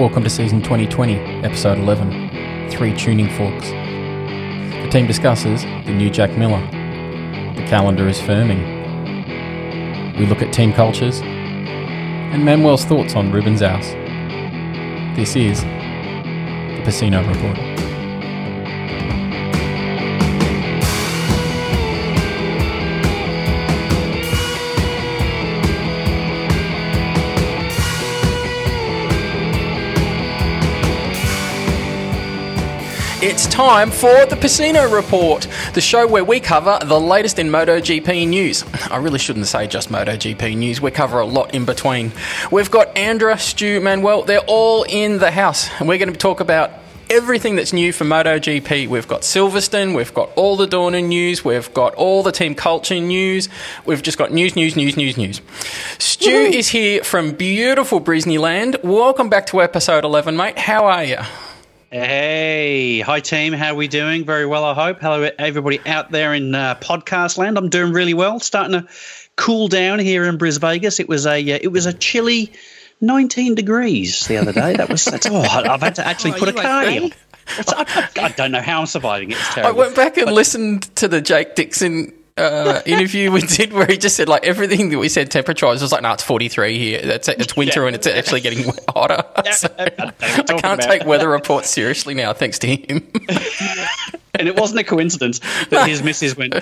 Welcome to season 2020, episode 11 Three Tuning Forks. The team discusses the new Jack Miller. The calendar is firming. We look at team cultures and Manuel's thoughts on Ruben Xaus. This is the Pecino Report. Time for the Pecino Report, the show where we cover the latest in MotoGP news. I really shouldn't say just MotoGP news, we cover a lot in between. We've got Andra, Stu, Manuel, they're all in the house, and we're going to talk about everything that's new for MotoGP. We've got Silverstone, we've got all the Dorna news, we've got all the team culture news, we've just got news, news, news, news, news. Stu Woohoo. is here from beautiful Brisneyland. Welcome back to episode 11, mate. How are you? Hey, hi team. How are we doing? Very well, I hope. Hello, everybody out there in uh, podcast land. I'm doing really well. Starting to cool down here in Bris Vegas. It was a uh, it was a chilly 19 degrees the other day. That was that's oh, I've had to actually Oh, put a cardi okay? I, I don't know how I'm surviving it. It's I went back and listened to the Jake Dixon uh, interview we did where he just said like everything that we said temperature wise was like no it's 43 here that's it's winter Yeah. and it's actually getting hotter So I don't know what you're I can't take weather reports seriously now thanks to him and it wasn't a coincidence that his missus went.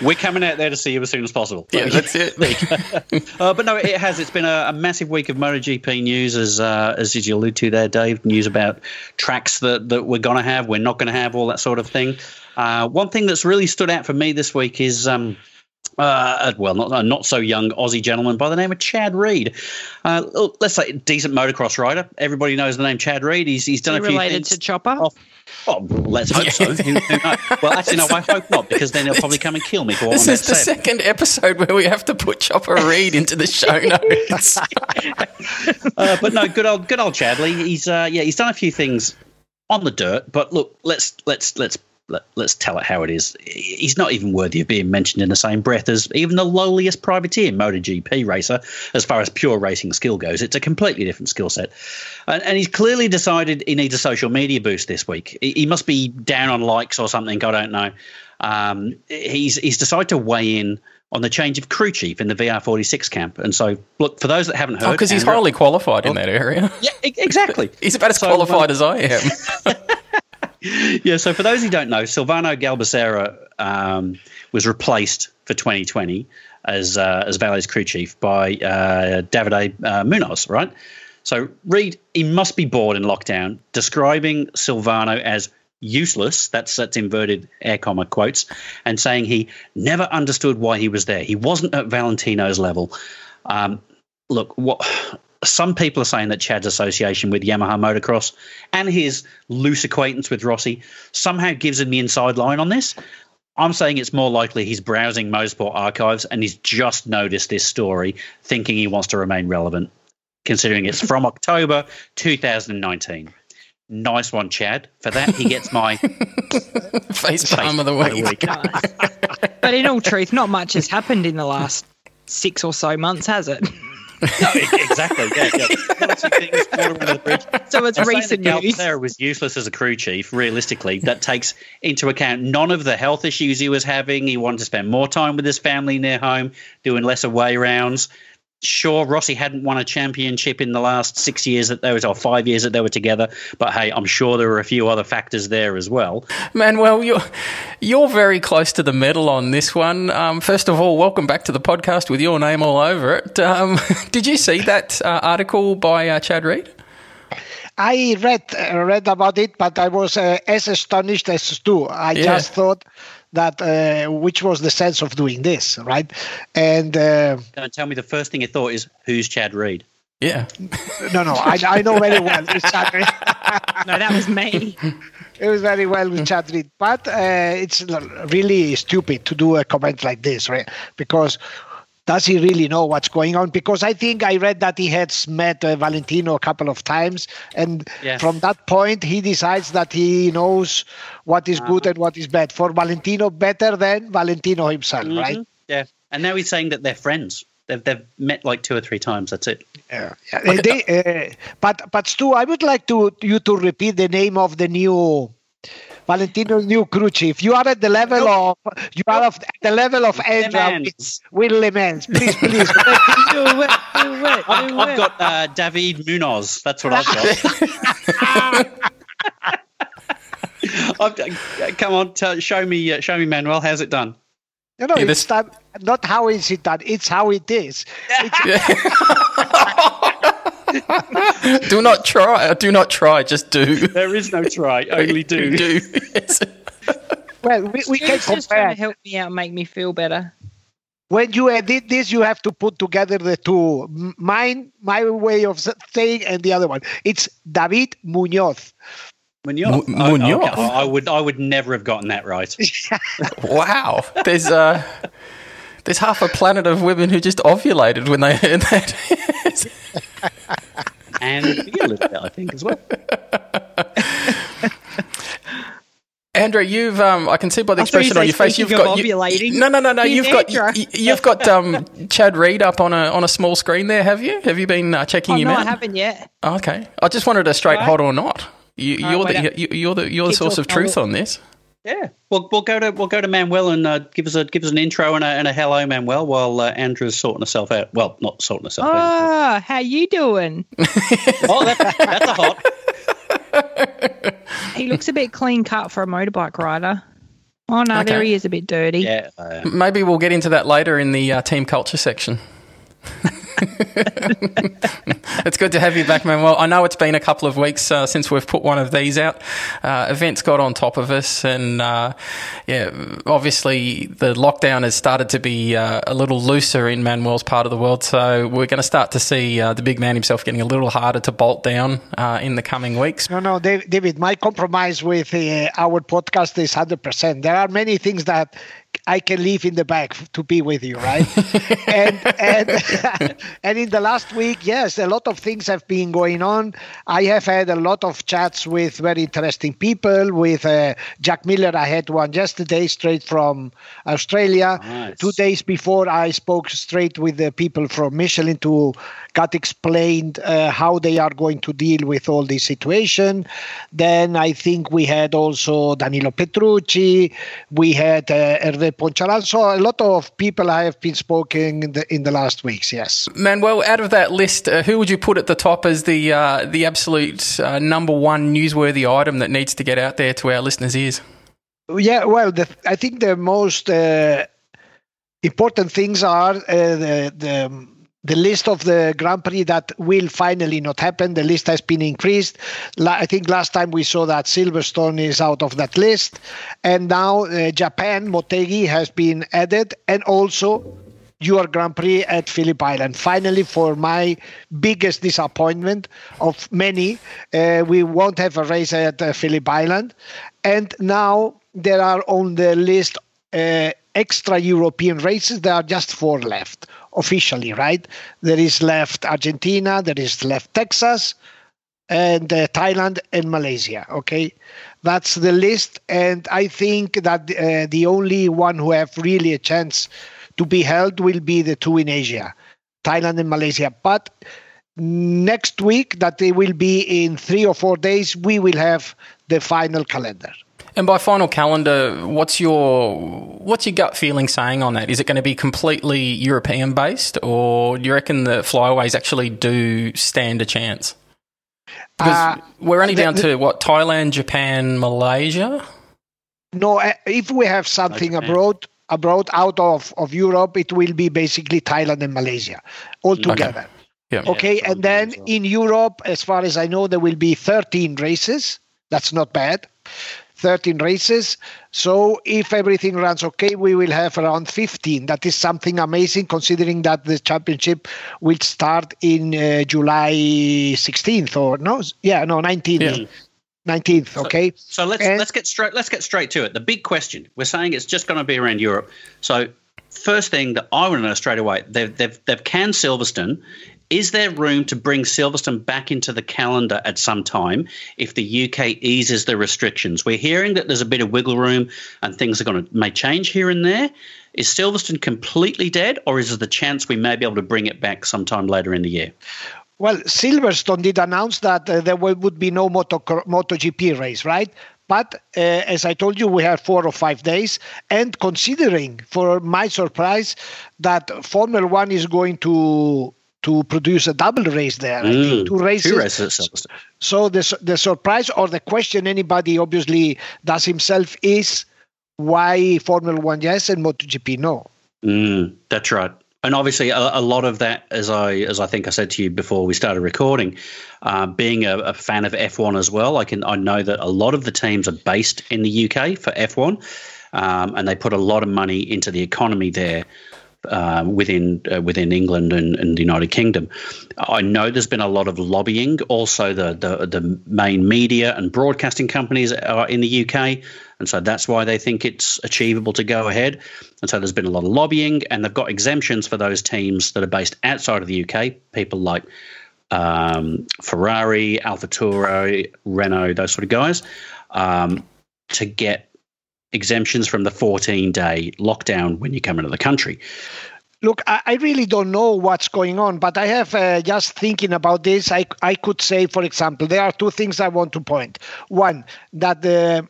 We're coming out there to see you as soon as possible. yeah that's it Uh, but no, it has. It's been a, a massive week of MotoGP news, as uh, as you allude to there, Dave. News about tracks that, that we're going to have, we're not going to have, all that sort of thing. Uh, one thing that's really stood out for me this week is. Um, uh, well, not a not so young Aussie gentleman by the name of Chad Reed. Uh, look, let's say decent motocross rider. Everybody knows the name Chad Reed. He's he's done Is a he few related things. to Chopper? off- Oh, let's hope so. Who- who well, actually, no, I hope not, because then they'll probably come and kill me for what this I'm is the to say. second episode where we have to put Chopper Read into the show notes uh, but no, good old good old Chadley. He's uh, yeah, he's done a few things on the dirt. But look, let's let's let's let, let's tell it how it is. He's not even worthy of being mentioned in the same breath as even the lowliest privateer MotoGP racer, as far as pure racing skill goes. It's a completely different skill set, and, and he's clearly decided he needs a social media boost this week. He, he must be down on likes or something. I don't know. Um, he's he's decided to weigh in. On the change of crew chief in the VR46 camp. And so, look, for those that haven't heard. because Oh, he's highly qualified in that area Yeah, exactly. he's about as So, qualified uh, as I am Yeah, so for those who don't know, Silvano Galbusera um, was replaced for 2020 as uh, as Vale's crew chief by uh, Davide uh, Munoz, right? So Reed, he must be bored in lockdown, describing Silvano as useless. That's that's inverted air comma quotes, and saying he never understood why he was there. He wasn't at Valentino's level. Um, look, what some people are saying that Chad's association with Yamaha Motocross and his loose acquaintance with Rossi somehow gives him the inside line on this. I'm saying it's more likely he's browsing Motorsport archives and he's just noticed this story, thinking he wants to remain relevant, considering it's from October 2019. Nice one, Chad. For that, he gets my face palm of the week Nice. but in all truth, not much has happened in the last six or so months, has it? No, exactly. Yeah, yeah. One or two things, the. So it's And recent that news. Galbusera was useless as a crew chief. Realistically, that takes into account none of the health issues he was having. He wanted to spend more time with his family near home, doing less away rounds. Sure, Rossi hadn't won a championship in the last six years that they was, or five years that they were together. But hey, I'm sure there were a few other factors there as well. Manuel, you're you're very close to the medal on this one. Um, first of all, welcome back to the podcast with your name all over it. Um, did you see that uh, article by uh, Chad Reed? I read uh, read about it, but I was uh, as astonished as Stu. I Yeah. just thought that uh, which was the sense of doing this, right? And uh, Don't tell me the first thing you thought is who's Chad Reed. Yeah, no, no, I, I know very well with Chad Reed. No, that was me. It was very well with Chad Reed, but uh, it's really stupid to do a comment like this, right? Because does he really know what's going on? Because I think I read that he has met uh, Valentino a couple of times, and Yeah. from that point he decides that he knows what is good and what is bad for Valentino better than Valentino himself, right? Mhm. Yeah. And now he's saying that they're friends. They've they've met like two or three times. That's it. Yeah, yeah. Uh, they, uh, but but Stu, I would like to you to repeat the name of the new Valentino's new crew chief. You are at the level of you are at the level of Andra with, with Le Mans. Please, please. do it, do it, I've, it. I've got uh, David Munoz. That's what I've got. I've, uh, come on, tell, show me, uh, show me, Manuel. How's it done? No, no, Yeah, it's this- done, not how is it done. It's how it is. do not try. Do not try. Just do. There is no try, only do. do. Well, we, we can It's just trying to help me out, make me feel better. When you edit this, you have to put together the two. Mine, my way of saying, and the other one. It's David Munoz. Munoz. Mu- Oh, Munoz. okay. I would, I would never have gotten that right. Wow. There's uh, there's half a planet of women who just ovulated when they heard that. And you a little bit, I think, as well. Andra, you've um, I can see by the I thought you expression on your face, you've speaking got of you- ovulating. no, no, no, no. Here's You've got Andra. you, you've got um, Chad Reed up on a on a small screen there. Have you? Have you been uh, checking Oh, him no, out? I haven't yet. Oh, okay. I just wanted a straight Right. hot or not. You, you're right, the you, you're the you're the source of truth on this. Yeah, we'll we'll go to we'll go to Manuel and uh, give us a give us an intro and a, and a hello, Manuel, while uh, Andra's sorting herself out. Well, not sorting herself out. Oh, how you doing? Oh, that, that's a hot. He looks a bit clean cut for a motorbike rider. Oh no, there he is, a bit dirty. Yeah, uh, Maybe we'll get into that later in the uh, team culture section. it's good to have you back, Manuel. I know it's been a couple of weeks uh, since we've put one of these out. Uh, events got on top of us, and uh, yeah, obviously the lockdown has started to be uh, a little looser in Manuel's part of the world. So we're going to start to see uh, the big man himself getting a little harder to bolt down uh, in the coming weeks. No, no, Dav- David, my compromise with our podcast is 100%. There are many things that I can leave in the back to be with you, right? and, and, and in the last week, yes, a lot of things have been going on. I have had a lot of chats with very interesting people. With uh, Jack Miller, I had one yesterday straight from Australia. Nice. Two days before, I spoke straight with the people from Michelin to got explained uh, how they are going to deal with all this situation. Then I think we had also Danilo Petrucci, we had uh, Hervé Poncharal. So a lot of people I have been spoken in the, in the last weeks. Yes. Manuel, out of that list, uh, who would you put at the top as the uh, the absolute uh, number one newsworthy item that needs to get out there to our listeners' ears? Yeah, well, the, I think the most uh, important things are uh, the, the the list of the Grand Prix that will finally not happen. The list has been increased. I think last time we saw that Silverstone is out of that list, and now uh, Japan Motegi has been added, and also your Grand Prix at Phillip Island. Finally, for my biggest disappointment of many, uh, we won't have a race at uh, Phillip Island. And now there are on the list uh, extra European races. There are just four left officially, right? There is left Argentina, there is left Texas, and uh, Thailand and Malaysia. Okay, that's the list, and I think that uh, the only one who have really a chance to be held will be the two in Asia, Thailand and Malaysia. But next week, that they will be in three or four days, we will have the final calendar. And by final calendar, what's your what's your gut feeling saying on that? Is it going to be completely European based, or do you reckon the flyaways actually do stand a chance? Because Uh, we're only the- down the- to what Thailand, Japan, Malaysia. No, uh, if we have something Japan. abroad, abroad out of, of Europe, it will be basically Thailand and Malaysia all together. Yeah. Okay, Yeah, and then well. in Europe, as far as I know, there will be 13 races. That's not bad. 13 races. So if everything runs okay, we will have around 15. That is something amazing considering that the championship will start in uh, July 16th or no? Yeah, no, 19th. Yeah. 19th, okay? So let's And- let's get straight let's get straight to it. The big question we're saying it's just going to be around Europe. So first thing that I want to know straight away they've they've they've canned Silverstone. Is there room to bring Silverstone back into the calendar at some time if the UK eases the restrictions? We're hearing that there's a bit of wiggle room and things are going to may change here and there. Is Silverstone completely dead, or is there the chance we may be able to bring it back sometime later in the year? Well, Silverstone did announce that uh, there would be no Moto MotoGP race, right? But uh, as I told you, we have four or five days. And considering, for my surprise, that Formula One is going to to produce a double race there, mm, two races. Two races so the the surprise or the question anybody obviously does himself is why Formula One yes and MotoGP no. Mm, that's right and obviously a, a, lot of that, as I as I think I said to you before we started recording, uh, being a, a, fan of F1 as well, I can I know that a lot of the teams are based in the UK for F1, um, and they put a lot of money into the economy there. Uh, within uh, within England and, and, the United Kingdom, I know there's been a lot of lobbying. Also, the, the the main media and broadcasting companies are in the UK and so that's why they think it's achievable to go ahead. And so there's been a lot of lobbying, and they've got exemptions for those teams that are based outside of the UK, people like um, Ferrari, AlphaTauri, Renault, those sort of guys, um, to get exemptions from the 14 day lockdown when you come into the country. Look, I, really don't know what's going on, but I have uh, just thinking about this. I, I could say, for example, there are two things I want to point. One, that the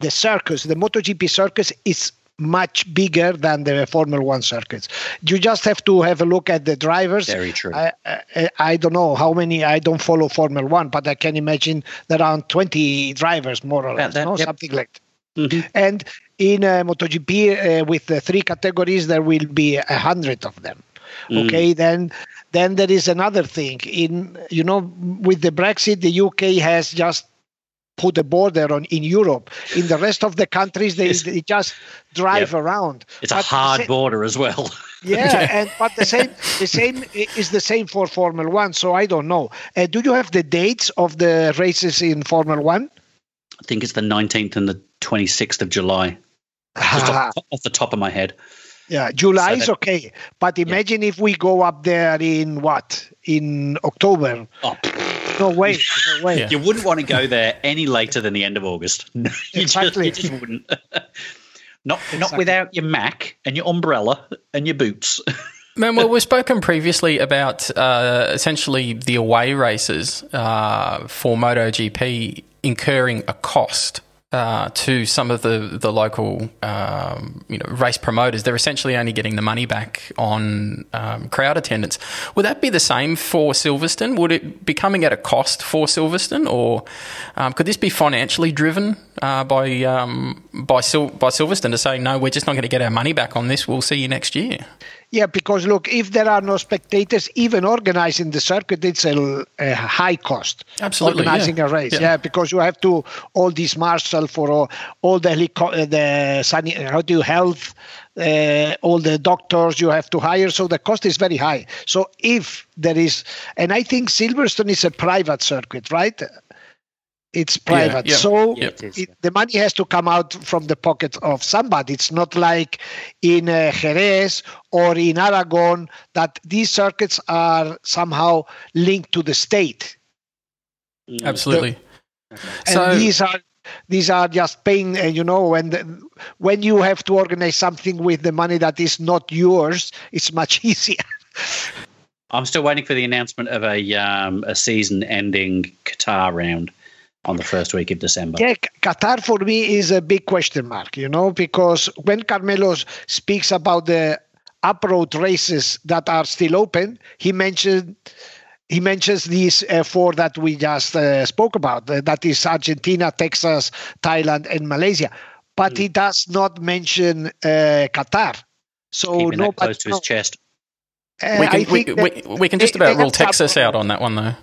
the circus, the MotoGP circus, is much bigger than the Formula One circuits. You just have to have a look at the drivers. Very true. I, I, I, don't know how many. I don't follow Formula One, but I can imagine there are 20 drivers more or less, that, no? yep. something like that. Mm-hmm. And in uh, MotoGP, uh, with the three categories, there will be a hundred of them. Mm. Okay, then then there is another thing. In you know, with the Brexit, the UK has just put a border on in Europe. In the rest of the countries, they, they just drive yeah. around. It's but a hard border as well. yeah, and but the same the same is the same for Formula One. So I don't know. Uh, do you have the dates of the races in Formula One? I think it's the 19th and the 26th of July. Just off, off, the top of my head. Yeah, July so is okay, but imagine yeah. if we go up there in what in October. Oh no way. No way. Yeah. You wouldn't want to go there any later than the end of August. you, exactly. just, you just wouldn't. not exactly. not without your Mac and your umbrella and your boots. Man, well, we've spoken previously about uh, essentially the away races uh, for MotoGP incurring a cost uh, to some of the the local um, you know race promoters, they're essentially only getting the money back on um, crowd attendance. Would that be the same for Silverstone? Would it be coming at a cost for Silverstone, or um, could this be financially driven uh, by um, by Sil- by Silverstone to say no, we're just not going to get our money back on this. We'll see you next year. Yeah, because look, if there are no spectators, even organizing the circuit, it's a, a high cost. Absolutely, organizing yeah. a race. Yeah. yeah. because you have to all these marshal for all, all the helico- uh, the sunny, how do you health, uh, all the doctors you have to hire. So the cost is very high. So if there is, and I think Silverstone is a private circuit, right? It's private. Yeah, yeah, so yeah, it, it, the money has to come out from the pocket of somebody. It's not like in uh, Jerez or in Aragon that these circuits are somehow linked to the state. Mm. Absolutely. The, and so, these are these are just paying. Uh, you know, when the, when you have to organize something with the money that is not yours, it's much easier. I'm still waiting for the announcement of a um, a season-ending Qatar round on the first week of December? Yeah, Qatar for me is a big question mark, you know, because when Carmelo speaks about the uproad races that are still open, he mentioned he mentions these uh, four that we just uh, spoke about. Uh, that is Argentina, Texas, Thailand, and Malaysia. But mm. he does not mention uh, Qatar. So Keeping nobody close to his chest. Uh, we can, we, we, we, can just about rule Texas out on that one, though.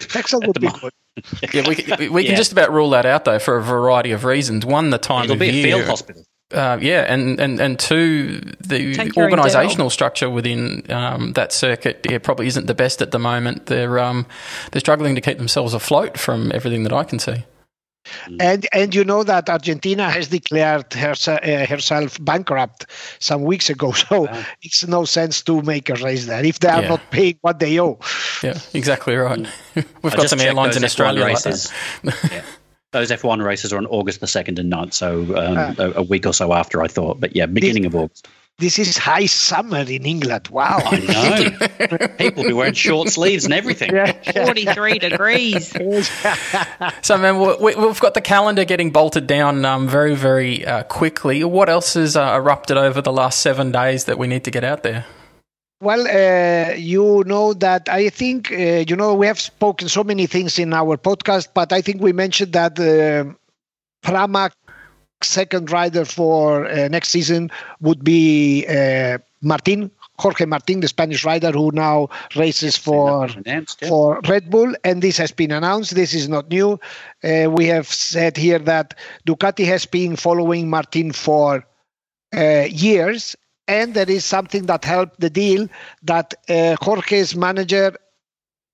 Texas would be good. yeah, we, can, we can yeah. just about rule that out though for a variety of reasons. One, the time It'll of be year. a field hospital. Uh, yeah, and, and, and two, the organisational structure within um, that circuit yeah, probably isn't the best at the moment. They're um, they're struggling to keep themselves afloat from everything that I can see. Mm. And and you know that Argentina has declared herself, uh, herself bankrupt some weeks ago, so wow. it's no sense to make a race there if they are yeah. not paying what they owe. Yeah, exactly right. We've I got some airlines in Australia races. Like yeah. Those F1 races are on August the 2nd and 9th, so um, uh, a, a, week or so after I thought. But yeah, beginning this, of August. This is high summer in England. Wow. I know. People be wearing short sleeves and everything. 43 degrees. so, man, we, have got the calendar getting bolted down um, very, very uh, quickly. What else has uh, erupted over the last seven days that we need to get out there? Well, uh, you know that I think, uh, you know, we have spoken so many things in our podcast, but I think we mentioned that uh, Pramac second rider for uh, next season would be uh, Martin, Jorge Martin, the Spanish rider who now races for for Red Bull, and this has been announced. This is not new. Uh, we have said here that Ducati has been following Martin for uh, years, and there is something that helped the deal that uh, Jorge's manager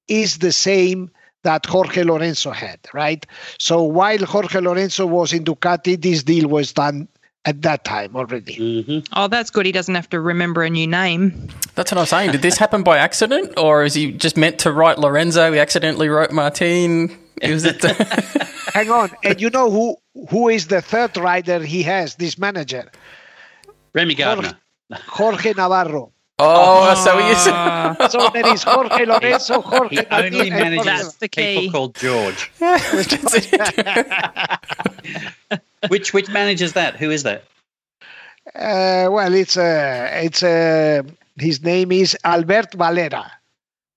is the same that Jorge Lorenzo had, right? So while Jorge Lorenzo was in Ducati, this deal was done at that time already. Mm-hmm. Oh, that's good. He doesn't have to remember a new name. That's what I'm saying. Did this happen by accident, or is he just meant to write Lorenzo? He accidentally wrote Martin. Is it? Hang on, and you know who who is the third rider he has? This manager, Remy Gardner. Jorge Navarro. Oh, so he is. So there is Jorge Lorenzo, Jorge. He only manages the people called George. which which manages that? Who is that? Uh, well, it's a uh, it's a uh, his name is Albert Valera,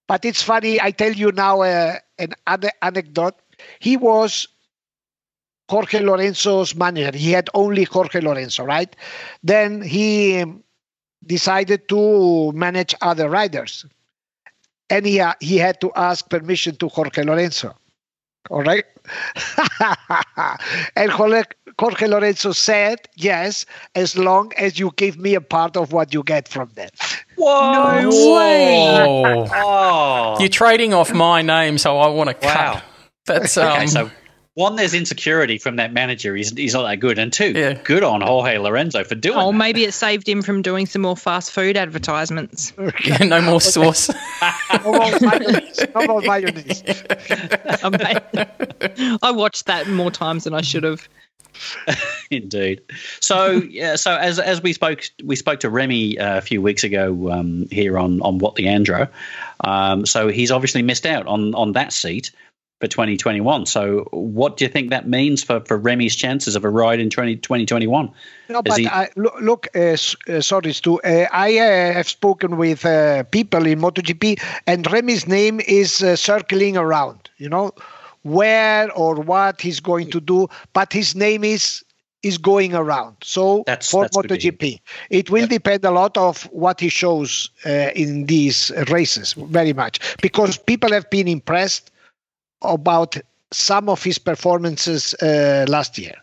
but it's funny. I tell you now uh, an anecdote. He was Jorge Lorenzo's manager. He had only Jorge Lorenzo, right? Then he decided to manage other riders. And he, he had to ask permission to Jorge Lorenzo. All right. and Jorge, Jorge Lorenzo said, yes, as long as you give me a part of what you get from that. Whoa. No way. oh. You're trading off my name, so I want to cut. That's um, okay, so one, there's insecurity from that manager. He's, he's not that good. And two, yeah. good on Jorge Lorenzo for doing Oh, that. maybe it saved him from doing some more fast food advertisements. yeah, no more sauce. no more mayonnaise. No more mayonnaise. I watched that more times than I should have. Indeed. So yeah. So as as we spoke we spoke to Remy uh, a few weeks ago um, here on on what the Andro. Um, so he's obviously missed out on on that seat for 2021. So, what do you think that means for, for Remy's chances of a ride in 20, 2021? No, but he... I, look, look uh, uh, sorry, Stu. Uh, I uh, have spoken with uh, people in MotoGP, and Remy's name is uh, circling around. You know, where or what he's going to do, but his name is is going around. So that's, for that's MotoGP, it will yep. depend a lot of what he shows in these races, very much, because people have been impressed about some of his performances uh, last year.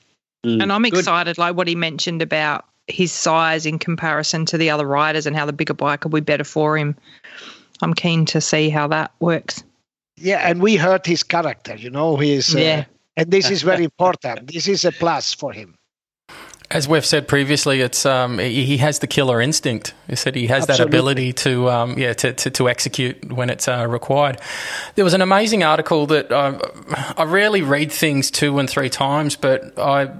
Mm, and I'm good. excited, like what he mentioned about his size in comparison to the other riders and how the bigger bike will be better for him. I'm keen to see how that works. Yeah, and we heard his character, you know, he's, uh, yeah. and this is very important. This is a plus for him. As we've said previously, it's um, he has the killer instinct. He said he has Absolutely. that ability to um, yeah to, to, to, execute when it's uh, required. There was an amazing article that uh, I rarely read things two and three times, but I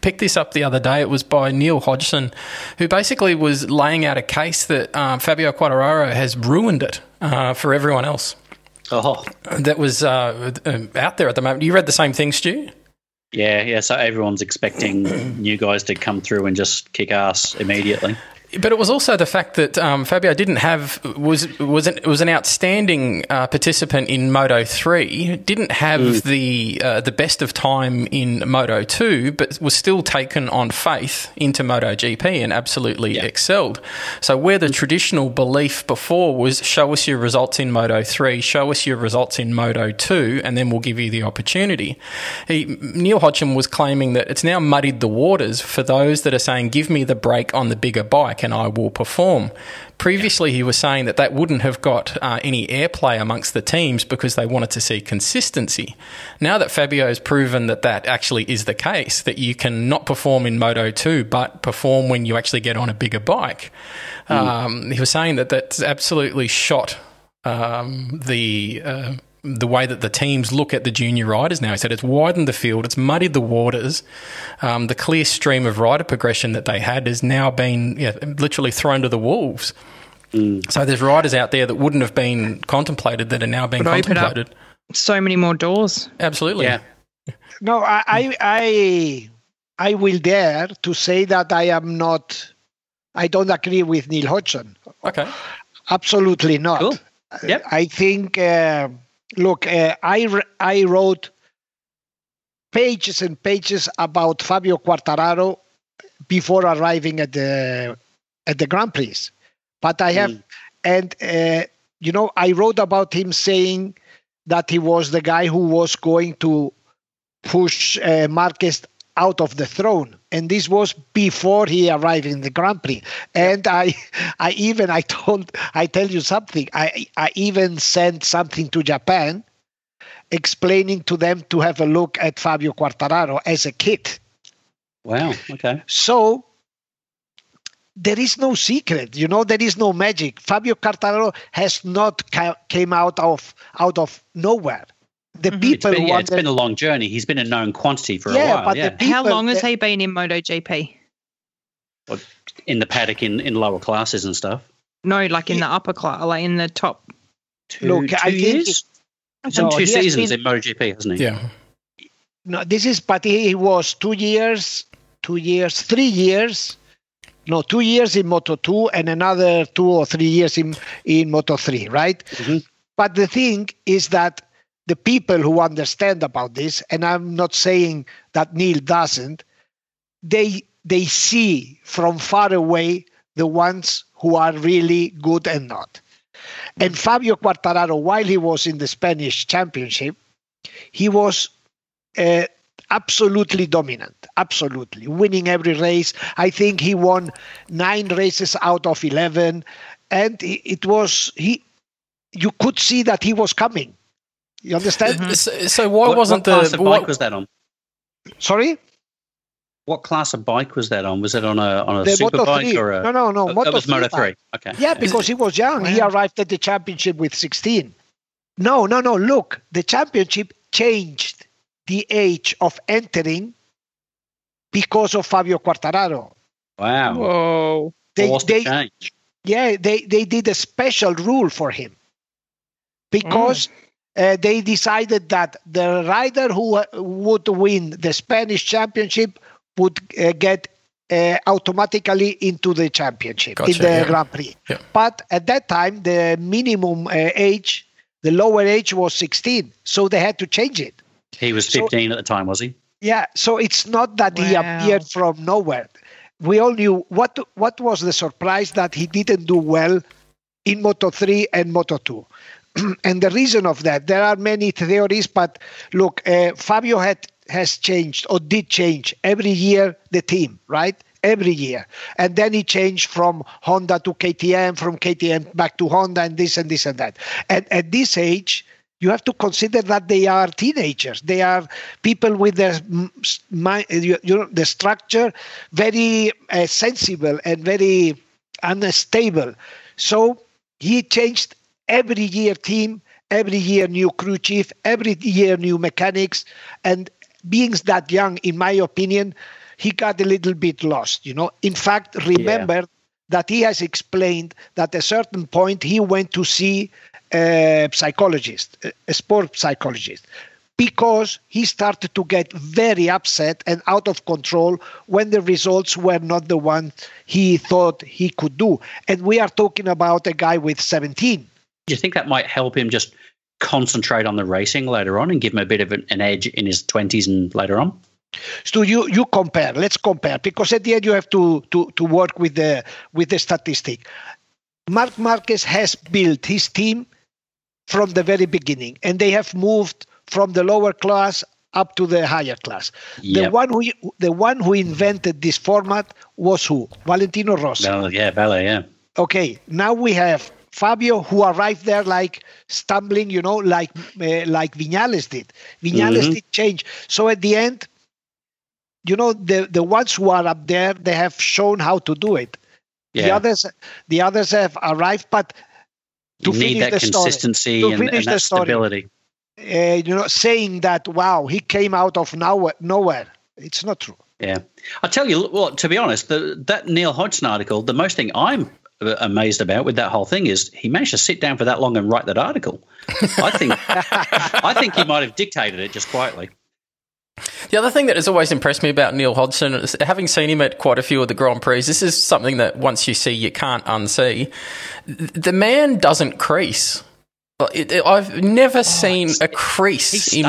picked this up the other day. It was by Neil Hodgson, who basically was laying out a case that um, Fabio Quartararo has ruined it uh, for everyone else. Oh, that was uh, out there at the moment. You read the same thing, Stu? Yeah, yeah. So everyone's expecting new guys to come through and just kick ass immediately. But it was also the fact that um, Fabio didn't have was was an, was an outstanding uh, participant in Moto three. Didn't have mm. the uh, the best of time in Moto two, but was still taken on faith into Moto GP and absolutely yeah. excelled. So where the traditional belief before was show us your results in Moto three, show us your results in Moto two, and then we'll give you the opportunity. He, Neil Hodgson was claiming that it's now muddied the waters for those that are saying give me the break on the bigger bike and I will perform. Previously, he was saying that that wouldn't have got uh, any airplay amongst the teams because they wanted to see consistency. Now that Fabio has proven that that actually is the case, that you can not perform in Moto 2 but perform when you actually get on a bigger bike, mm. um, he was saying that that's absolutely shot um, the. Uh, the way that the teams look at the junior riders now. He said it's widened the field, it's muddied the waters. Um, the clear stream of rider progression that they had has now been yeah, literally thrown to the wolves. Mm. So there's riders out there that wouldn't have been contemplated that are now being Would contemplated. so many more doors. Absolutely. Yeah. No, I, I, I, I will dare to say that I am not. I don't agree with Neil Hodgson. Okay. Absolutely not. Cool. Yep. I think. Uh, look, uh, I I wrote pages and pages about Fabio Quartararo before arriving at the at the Grand Prix, but I have, mm. and uh, you know, I wrote about him saying that he was the guy who was going to push uh, Marquez out of the throne. And this was before he arrived in the grand prix. And i i even i told i tell you something. I i even sent something to japan explaining to them to have a look at fabio quartararo as a kid. Wow okay. So there is no secret you know there is no magic. Fabio quartararo has not ca- came out of out of nowhere the mm-hmm. people it's been, yeah, it's been a long journey. He's been a known quantity for yeah, a while. But yeah. People, How long has he been in MotoGP? in the paddock in, in lower classes and stuff. No, like in the upper class, like in the top. Two, Look, two I years. Think no, two seasons been, in MotoGP, hasn't he? Yeah. No, this is, but he was two years, two years, three years. No, two years in Moto 2 and another two or three years in, in Moto 3, right? Mm-hmm. But the thing is that the people who understand about this, and I'm not saying that Neil doesn't, they they see from far away the ones who are really good and not. And Fabio Quartararo, while he was in the Spanish championship, he was uh, absolutely dominant, absolutely winning every race. I think he won nine races out of 11. And it was, he, you could see that he was coming. You understand? Mm-hmm. So, so, why what, wasn't what the class what, bike was that on? Sorry. What class of bike was that on? Was it on a on a the super bike 3. or a? No, no, no. Moto it was Moto three. Okay. Yeah, because he was young. He arrived at the championship with sixteen. No, no, no. Look, the championship changed the age of entering because of Fabio Quartararo. Wow. Whoa. They, they, change? Yeah, they, they did a special rule for him because mm uh, they decided that the rider who uh, would win the Spanish championship would uh, get uh, automatically into the championship gotcha, in the yeah. Grand Prix. Yeah. But at that time, the minimum uh, age, the lower age was 16, so they had to change it. He was 15 so, at the time, was he? Yeah, so it's not that wow. he appeared from nowhere. We all knew what what was the surprise that he didn't do well in Moto 3 and Moto 2. and the reason of that, there are many theories, but look, uh, Fabio had has changed or did change every year the team, right? Every year. And then he changed from Honda to KTM, from KTM back to Honda, and this and this and that. And at this age, you have to consider that they are teenagers. They are people with the you know the structure very uh, sensible and very unstable. So he changed every year team, every year new crew chief, every year new mechanics, and being that young, in my opinion, he got a little bit lost. You know, in fact, remember yeah. that he has explained that at a certain point he went to see a psychologist, a sport psychologist, because he started to get very upset and out of control when the results were not the one he thought he could do. And we are talking about a guy with 17 do you think that might help him just concentrate on the racing later on and give him a bit of an, an edge in his 20s and later on? So you you compare. Let's compare because at the end you have to to to work with the with the statistic. Marc Marquez has built his team from the very beginning, and they have moved from the lower class up to the higher class. Yep. The one who the one who invented this format was who? Valentino Rossi. Yeah, Vale, yeah. Okay, now we have Fabio who arrived there like stumbling, you know, like uh, like Viñales did. Viñales Mhm. did change. So at the end, you know, the the ones who are up there, they have shown how to do it. Yeah. The others, the others have arrived, but to you need finish that the story, consistency to and, finish and the that story. stability. uh, you know, saying that wow, he came out of nowhere. Nowhere. It's not true. Yeah, I tell you, well, to be honest, the, that Neil Hodgson article, the most thing I'm amazed about with that whole thing is he managed to sit down for that long and write that article. I think, I think he might have dictated it just quietly. The other thing that has always impressed me about Neil Hodgson is having seen him at quite a few of the Grand Prix, this is something that once you see, you can't unsee. The man doesn't crease. It- it- I've never seen a crease in,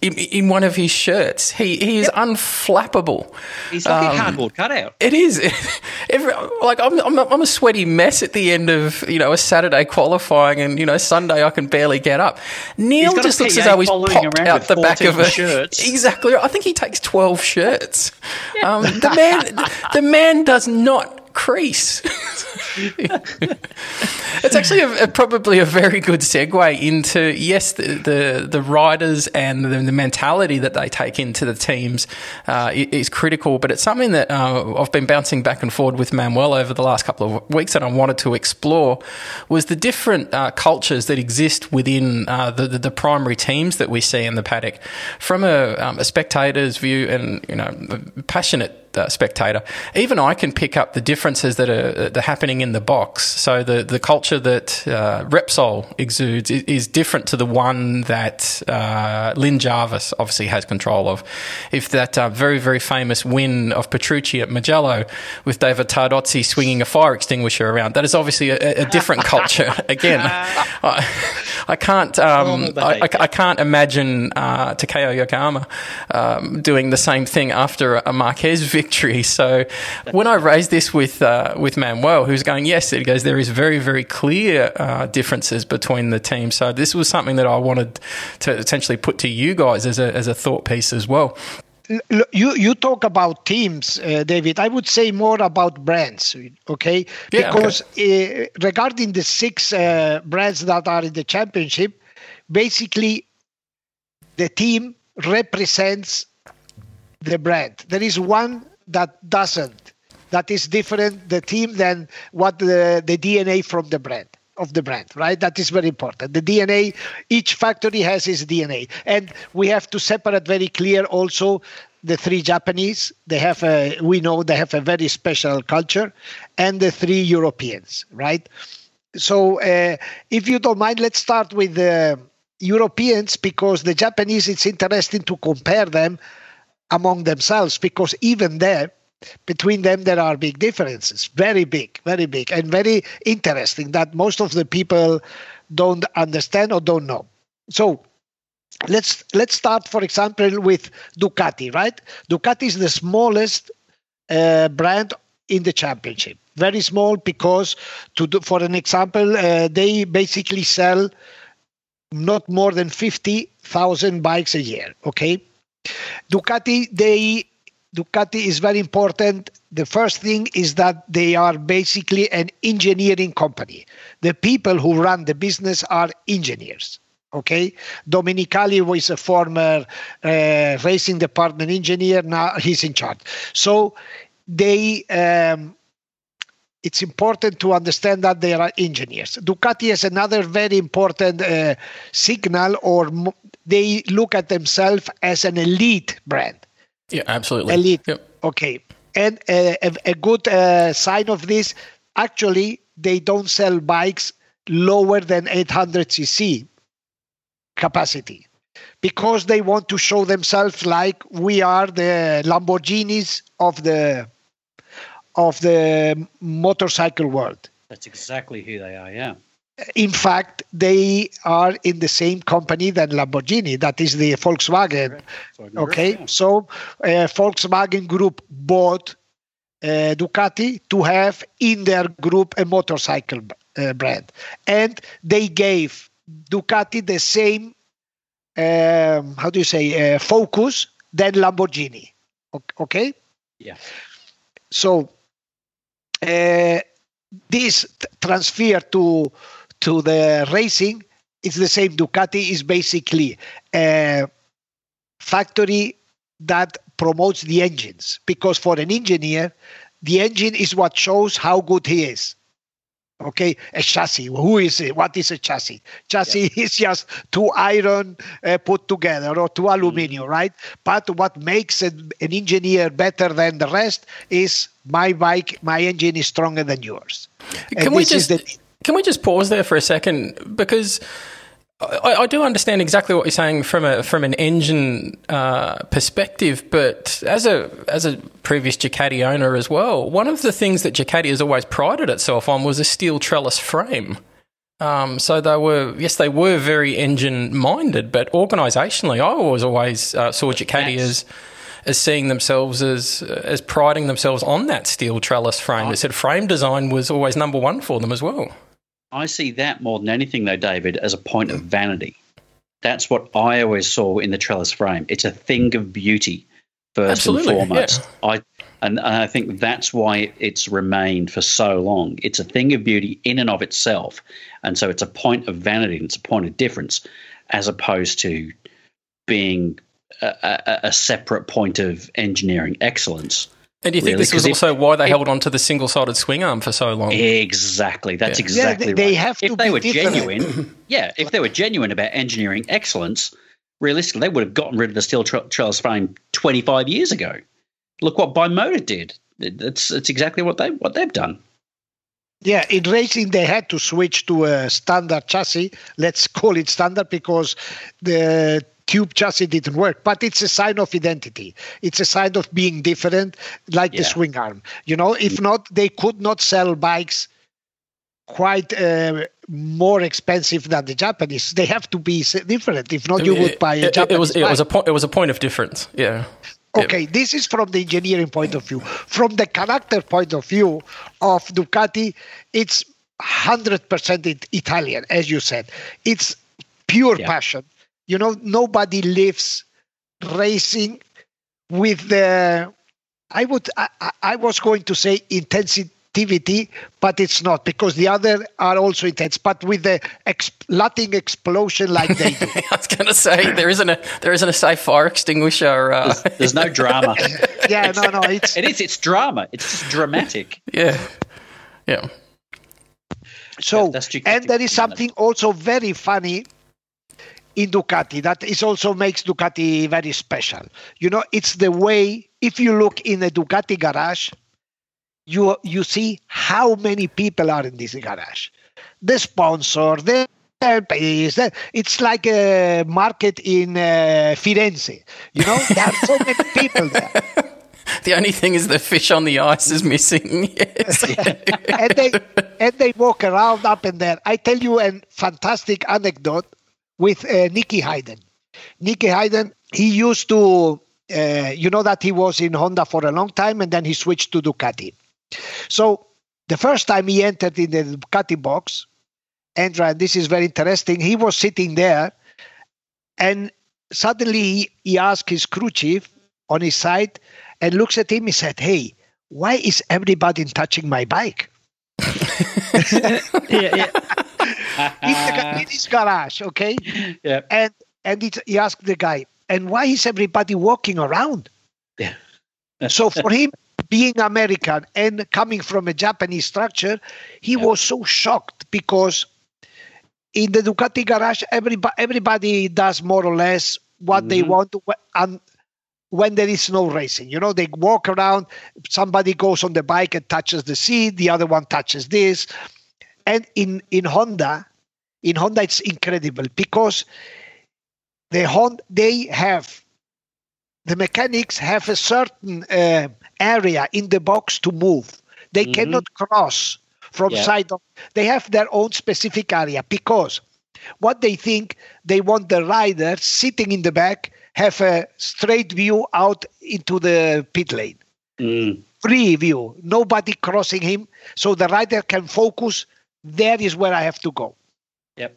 in in one of his shirts. He he is unflappable. He's like Um, a cardboard cutout. It is. Every, like I'm, I'm, a, I'm a sweaty mess at the end of you know a Saturday qualifying, and you know Sunday I can barely get up. Neil He's got a just looks as though he's popped around out the back of 14 a shirts. Exactly. I think he takes twelve shirts. Um, the man, the man does not crease. It's actually a, a- probably a very good segue into yes, the the, the riders and the, the mentality that they take into the teams uh, is critical. But it's something that uh, I've been bouncing back and forward with Manuel over the last couple of weeks, and I wanted to explore was the different uh, cultures that exist within uh, the, the the primary teams that we see in the paddock from a, um, a spectator's view and you know passionate uh, spectator, even I can pick up the differences that are, that are happening in the box. So the, the culture that uh, Repsol exudes is, is different to the one that uh, Lin Jarvis obviously has control of. If that uh, very, very famous win of Petrucci at Mugello with David Tardozzi swinging a fire extinguisher around, that is obviously a, a different culture. Again, I, I can't, um, I, I. I can't imagine uh, Takeo Yokoyama um, doing the same thing after a Marquez victory. So when I raised this with uh, with Manuel, who's going, yes, it goes, there is very very clear uh, differences between the teams. So this was something that I wanted to essentially put to you guys as a as a thought piece as well. You you talk about teams, uh, David. I would say more about brands. Okay, Yeah, because uh, regarding the six uh, brands that are in the championship, basically the team represents the brand. There is one that doesn't. That is different the team than what the, the DNA from the brand of the brand, right? That is very important. The DNA, each factory has its DNA, and we have to separate very clear also the three Japanese. They have a, we know they have a very special culture, and the three Europeans, right? So, uh, if you don't mind, let's start with the Europeans because the Japanese. It's interesting to compare them among themselves because even there between them there are big differences. Very big very big and very interesting that most of the people don't understand or don't know. So let's let's start for example with ducati right? Ducati is the smallest uh, brand in the championship. Very small because to do, for an example uh, they basically sell not more than 50,000 bikes a year okay Ducati, they Ducati is very important. The first thing is that they are basically an engineering company. The people who run the business are engineers. Okay, Domenicali was a former uh, racing department engineer. Now he's in charge. So they. Um, it's important to understand that they are engineers. Ducati is another very important uh, signal, or mo- they look at themselves as an elite brand. Yeah, absolutely. Elite. Yep. Okay. And uh, a, a good uh, sign of this, actually, they don't sell bikes lower than 800 cc capacity because they want to show themselves like we are the Lamborghinis of the of the motorcycle world. That's exactly who they are. Yeah. In fact, they are in the same company than Lamborghini. That is the Volkswagen. Okay, so uh, Volkswagen Group bought uh, Ducati to have in their group a motorcycle uh, brand, and they gave Ducati the same um, how do you say, uh, Focus than Lamborghini. Okay? Yeah. So uh, this t- transfer to to the racing is the same. Ducati is basically a factory that promotes the engines because for an engineer, the engine is what shows how good he is. Okay, a chassis. Who is it? What is a chassis? Chassis yeah. is just two iron uh, put together or two aluminum, mm-hmm. right? But what makes a, an engineer better than the rest is my bike, my engine is stronger than yours. Can we just the, can we just pause there for a second because I, I, do understand exactly what you're saying from a from an engine uh, perspective, but as a as a previous Ducati owner as well, one of the things that Ducati has always prided itself on was a steel trellis frame. Um, so they were yes, they were very engine minded, but organisationally, I was always uh, saw Ducati as as seeing themselves as as priding themselves on that steel trellis frame. They said frame design was always number one for them as well. I see that more than anything, though, David, as a point of vanity. That's what I always saw in the trellis frame. It's a thing of beauty, first Absolutely, and foremost. Yeah. I and, and I think that's why it's remained for so long. It's a thing of beauty in and of itself, and so it's a point of vanity. And it's a point of difference, as opposed to being a, a, a separate point of engineering excellence. And do you think really? this was also why they held on to the single sided swing arm for so long? Exactly. That's yeah. exactly yeah, they, right. They have if they were different. genuine, yeah, if they were genuine about engineering excellence, realistically, they would have gotten rid of the steel trellis frame 25 years ago. Look what Bimota did. That's it's exactly what, they, what they've done. Yeah, in racing they had to switch to a standard chassis. Let's call it standard because the tube chassis didn't work but it's a sign of identity it's a sign of being different like yeah. the swing arm you know if not they could not sell bikes quite uh, more expensive than the Japanese. They have to be different. If not, you would buy a it, Japanese. It was it was a point. It was a point of difference. Yeah. Okay, this is from the engineering point of view. From the character point of view of Ducati, it's hundred percent Italian, as you said. It's pure yeah. passion you know nobody lives racing with the i would i, I was going to say intensity but it's not because the other are also intense but with the ex- latin explosion like they do. I was going to say there isn't a there isn't a safe fire extinguisher uh... there's, there's, no drama. Yeah no no it's it is it's drama. It's just dramatic. Yeah. Yeah. So yeah, and there is something also very funny in Ducati that is also makes Ducati very special. You know, it's the way if you look in a Ducati garage, you you see how many people are in this garage. The sponsor, the it's like a market in uh, Firenze. You know, there are so many people there. The only thing is the fish on the ice is missing. Yes. and they and they walk around up and there. I tell you a fantastic anecdote with uh, Nicky Hayden. Nicky Hayden, he used to, uh, you know, that he was in Honda for a long time and then he switched to Ducati. So the first time he entered in the Ducati box, Andrea, and this is very interesting, he was sitting there and suddenly he asked his crew chief on his side and looks at him. He said, Hey, why is everybody touching my bike? yeah, yeah in, the, garage, okay? Yeah. And and it, he asked the guy, and why is everybody walking around? Yeah. so for him, being American and coming from a Japanese structure, he yeah. was so shocked because in the Ducati garage, everybody everybody does more or less what mm-hmm. they want to, and when there is no racing. You know, they walk around, somebody goes on the bike and touches the seat, the other one touches this. And in, in Honda, in Honda, it's incredible because the Honda, they have the mechanics have a certain uh, area in the box to move. They mm-hmm. cannot cross from yeah. side of. They have their own specific area because what they think they want the rider sitting in the back have a straight view out into the pit lane. Mm. Free view, nobody crossing him, so the rider can focus there is where I have to go. Yep.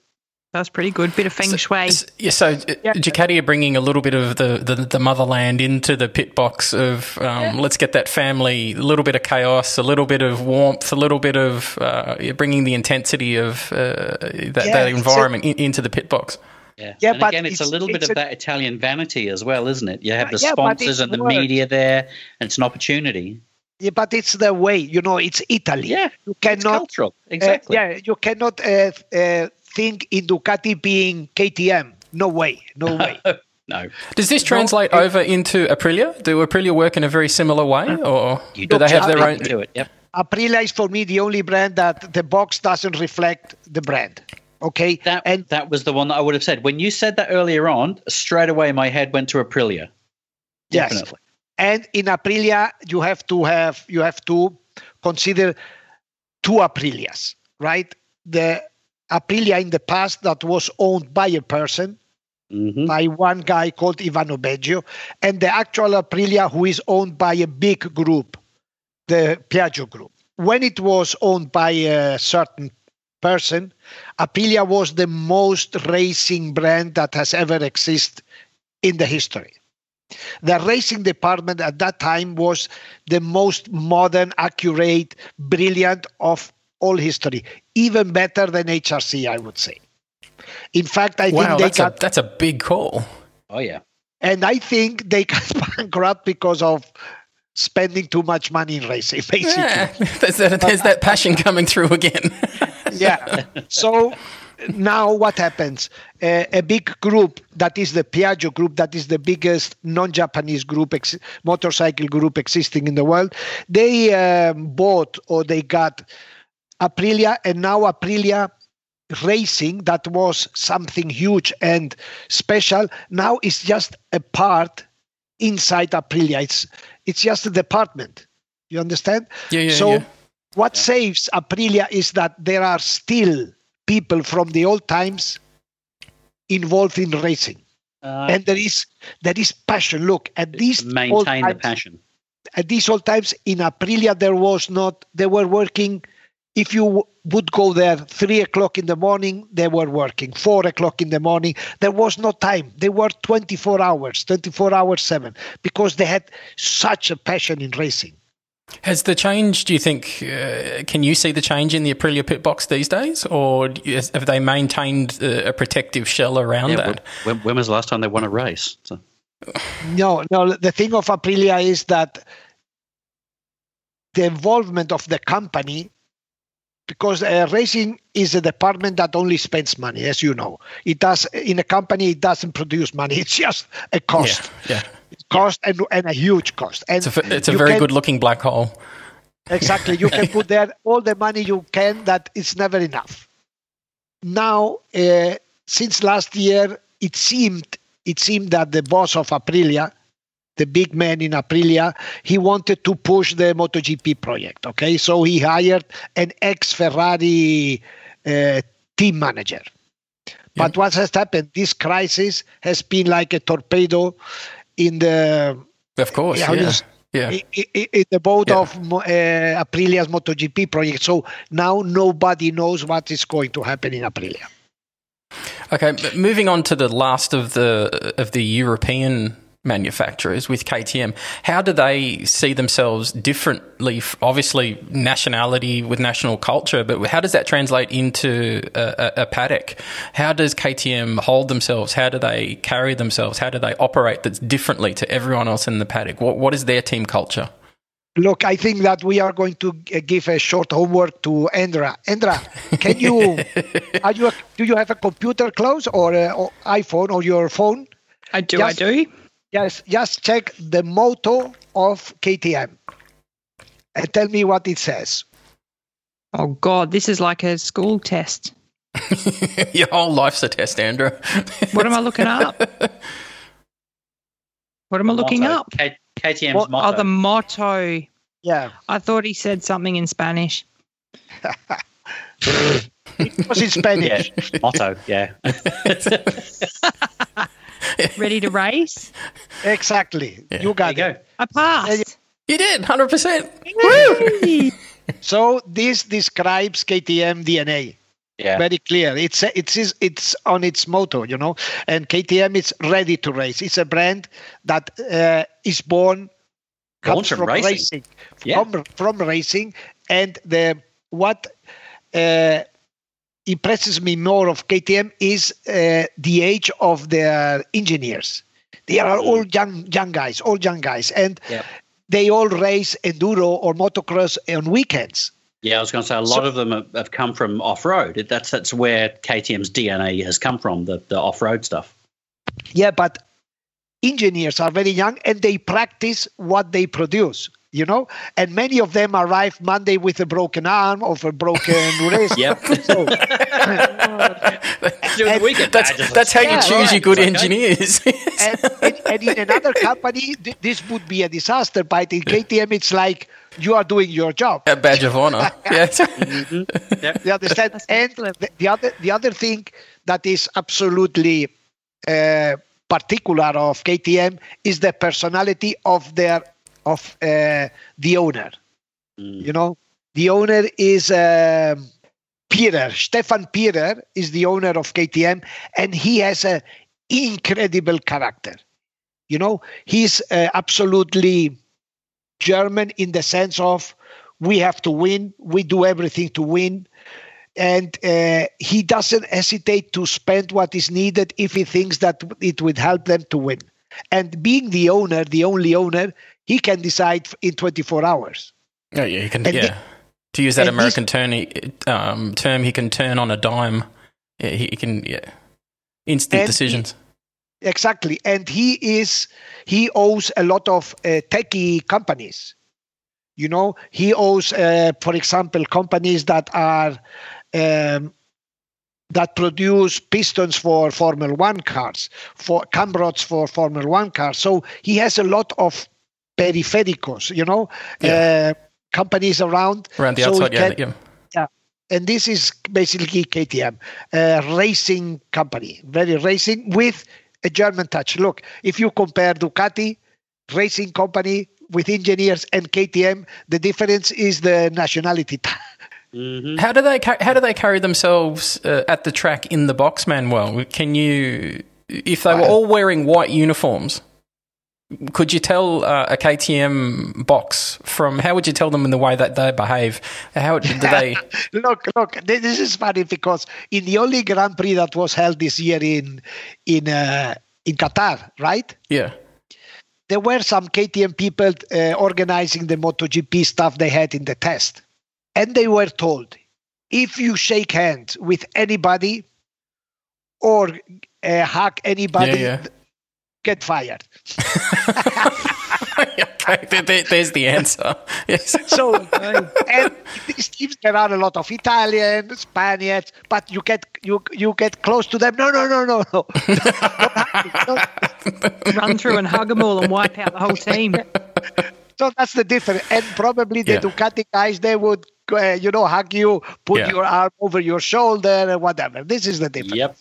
That's pretty good. Bit of feng shui. So, yeah, so yeah. Ducati are bringing a little bit of the, the, the motherland into the pit box of um, yeah. let's get that family, a little bit of chaos, a little bit of warmth, a little bit of uh, bringing the intensity of uh, that, yeah, that environment in, into the pit box. Yeah, yeah and but again, it's, it's, a little it's bit a, of that Italian vanity as well, isn't it? You have the sponsors and the media there, and it's an opportunity. Yeah, but it's the way you know. It's Italy. Yeah, you cannot. cultural. Uh, exactly. Uh, yeah, you cannot uh, uh, think in Ducati being KTM. No way. No way. no. Does this translate no, over into Aprilia? Do Aprilia work in a very similar way, or do they have their own? Do it. Yep. Aprilia is for me the only brand that the box doesn't reflect the brand. Okay, that and that was the one that I would have said when you said that earlier on. Straight away, my head went to Aprilia. Definitely. Yes. And in Aprilia, you have to have you have to consider two Aprilias, right? The Aprilia in the past that was owned by a person, mm-hmm. by one guy called Ivano Beggio, and the actual Aprilia who is owned by a big group, the Piaggio group. When it was owned by a certain person, Aprilia was the most racing brand that has ever existed in the history. The racing department at that time was the most modern, accurate, brilliant of all history, even better than HRC, I would say. In fact, I wow, think they that's got a, that's a big call. Oh yeah, and I think they got bankrupt because of spending too much money in racing. Basically, yeah, there's, that, there's that passion coming through again. yeah. So now what happens? Uh, a big group that is the Piaggio group, that is the biggest non-Japanese group, ex- motorcycle group existing in the world. They um, bought or they got Aprilia, and now Aprilia racing that was something huge and special now is just a part inside Aprilia. It's it's just a department. You understand? Yeah, yeah. So yeah. What yeah. saves Aprilia is that there are still people from the old times involved in racing. Uh, and there is there is passion. Look at these maintain times, the passion. At these old times in Aprilia, there was not. They were working if you would go there three o'clock in the morning, they were working. Four o'clock in the morning, there was no time. They were 24 hours, 24 hours, seven, because they had such a passion in racing. Has the change, do you think, uh, can you see the change in the Aprilia pit box these days? Or have they maintained a protective shell around yeah, that? When, when, was the last time they won a race? So. No, no. The thing of Aprilia is that the involvement of the company because uh, racing is a department that only spends money, as you know. It does in a company. It doesn't produce money. It's just a cost. Yeah. Cost and, and a huge cost. And it's a, it's a very can, good-looking black hole. Exactly. You can put there all the money you can. That it's never enough. Now, uh, since last year, it seemed it seemed that the boss of Aprilia the big man in Aprilia, he wanted to push the MotoGP project. Okay, so he hired an ex Ferrari uh, team manager. Yeah. But what has happened? This crisis has been like a torpedo in the. Of course, yeah. yeah. Yeah. In, the boat yeah. of uh, Aprilia's MotoGP project. So now nobody knows what is going to happen in Aprilia. Okay, moving on to the last of the of the European manufacturers with KTM. How do they see themselves differently? Obviously, nationality with national culture, but how does that translate into a, a, a, paddock? How does KTM hold themselves? How do they carry themselves? How do they operate that's differently to everyone else in the paddock? What, what is their team culture? Look, I think that we are going to give a short homework to Andra. Andra, can you, are you, do you have a computer close or, a, or iPhone or your phone? I do. Just, I do. Yes, just check the motto of KTM and tell me what it says. Oh God, this is like a school test. Your whole life's a test, Andra. what am I looking up? What am I looking motto. up? K- KTM's what? motto. Oh, the motto. Yeah. I thought he said something in Spanish. it was in Spanish. Yeah, motto, yeah. ready to race. Exactly. Yeah. You got it. Go. I passed. You did, 100%. so this describes KTM DNA. Yeah. Very clear. It's it's it's on its motto, you know. And KTM is ready to race. It's a brand that uh, is born comes from from racing. racing, Yeah. from, from racing, and the what uh, impresses me more of KTM is uh, the age of their engineers. They are all young young guys, all young guys, and Yeah. they all race enduro or motocross on weekends. Yeah, I was going to say a lot So- of them have, have come from off road. That's that's where KTM's DNA has come from, the, the off road stuff. Yeah, but engineers are very young and they practice what they produce, you know? And many of them arrive Monday with a broken arm or a broken wrist. Yep. So, During the weekend, That's I just- that's how you choose right, your good it's okay. engineers. and, and, and in another company, th- this would be a disaster. But in KTM, it's like you are doing your job. a badge of honor. Yes. Yep. You understand? That's and the, the other the other thing that is absolutely uh, particular of KTM is the personality of their of uh, the owner. Mm. You know, the owner is um Pierer. Stefan Pierer is the owner of KTM, and he has a incredible character. You know, he's uh, absolutely German in the sense of we have to win, we do everything to win. And uh, he doesn't hesitate to spend what is needed if he thinks that it would help them to win. And being the owner, the only owner, he can decide in 24 hours. Oh, yeah, he can. And yeah. to use that American term, he, um, term, he can turn on a dime. Yeah, he, he can. Yeah, instant decisions. Exactly, and he is he owes a lot of uh, techie companies. You know, he owes, uh, for example, companies that are um, that produce pistons for Formula One cars, for cam rods for Formula One cars. So he has a lot of periféricos. You know, uh, companies around Around the so outside, yeah, can- yeah. and this is basically KTM, a racing company, very racing with a German touch. Look, if you compare Ducati, racing company with engineers, and KTM, the difference is the nationality. Mhm. How do they how do they carry themselves uh, at the track in the box, Manuel? Can you, if they were all wearing white uniforms, could you tell uh, a KTM box from? How would you tell them in the way that they behave? How do they? look, look, this is funny because in the only Grand Prix that was held this year in in uh, in Qatar, right? Yeah, there were some KTM people uh, organizing the MotoGP stuff they had in the test. And they were told if you shake hands with anybody or uh, hug anybody, Yeah, yeah. Get fired. okay, there- there- there's the answer. Yes. So, and these teams, there are a lot of Italians, Spaniards, but you get you you get close to them. No, no, no, no, no. Run through and hug them all and wipe out the whole team. So that's the difference. And probably the Yeah. Ducati guys, they would, uh, you know, hug you, put Yeah. your arm over your shoulder, and whatever. This is the difference. Yep.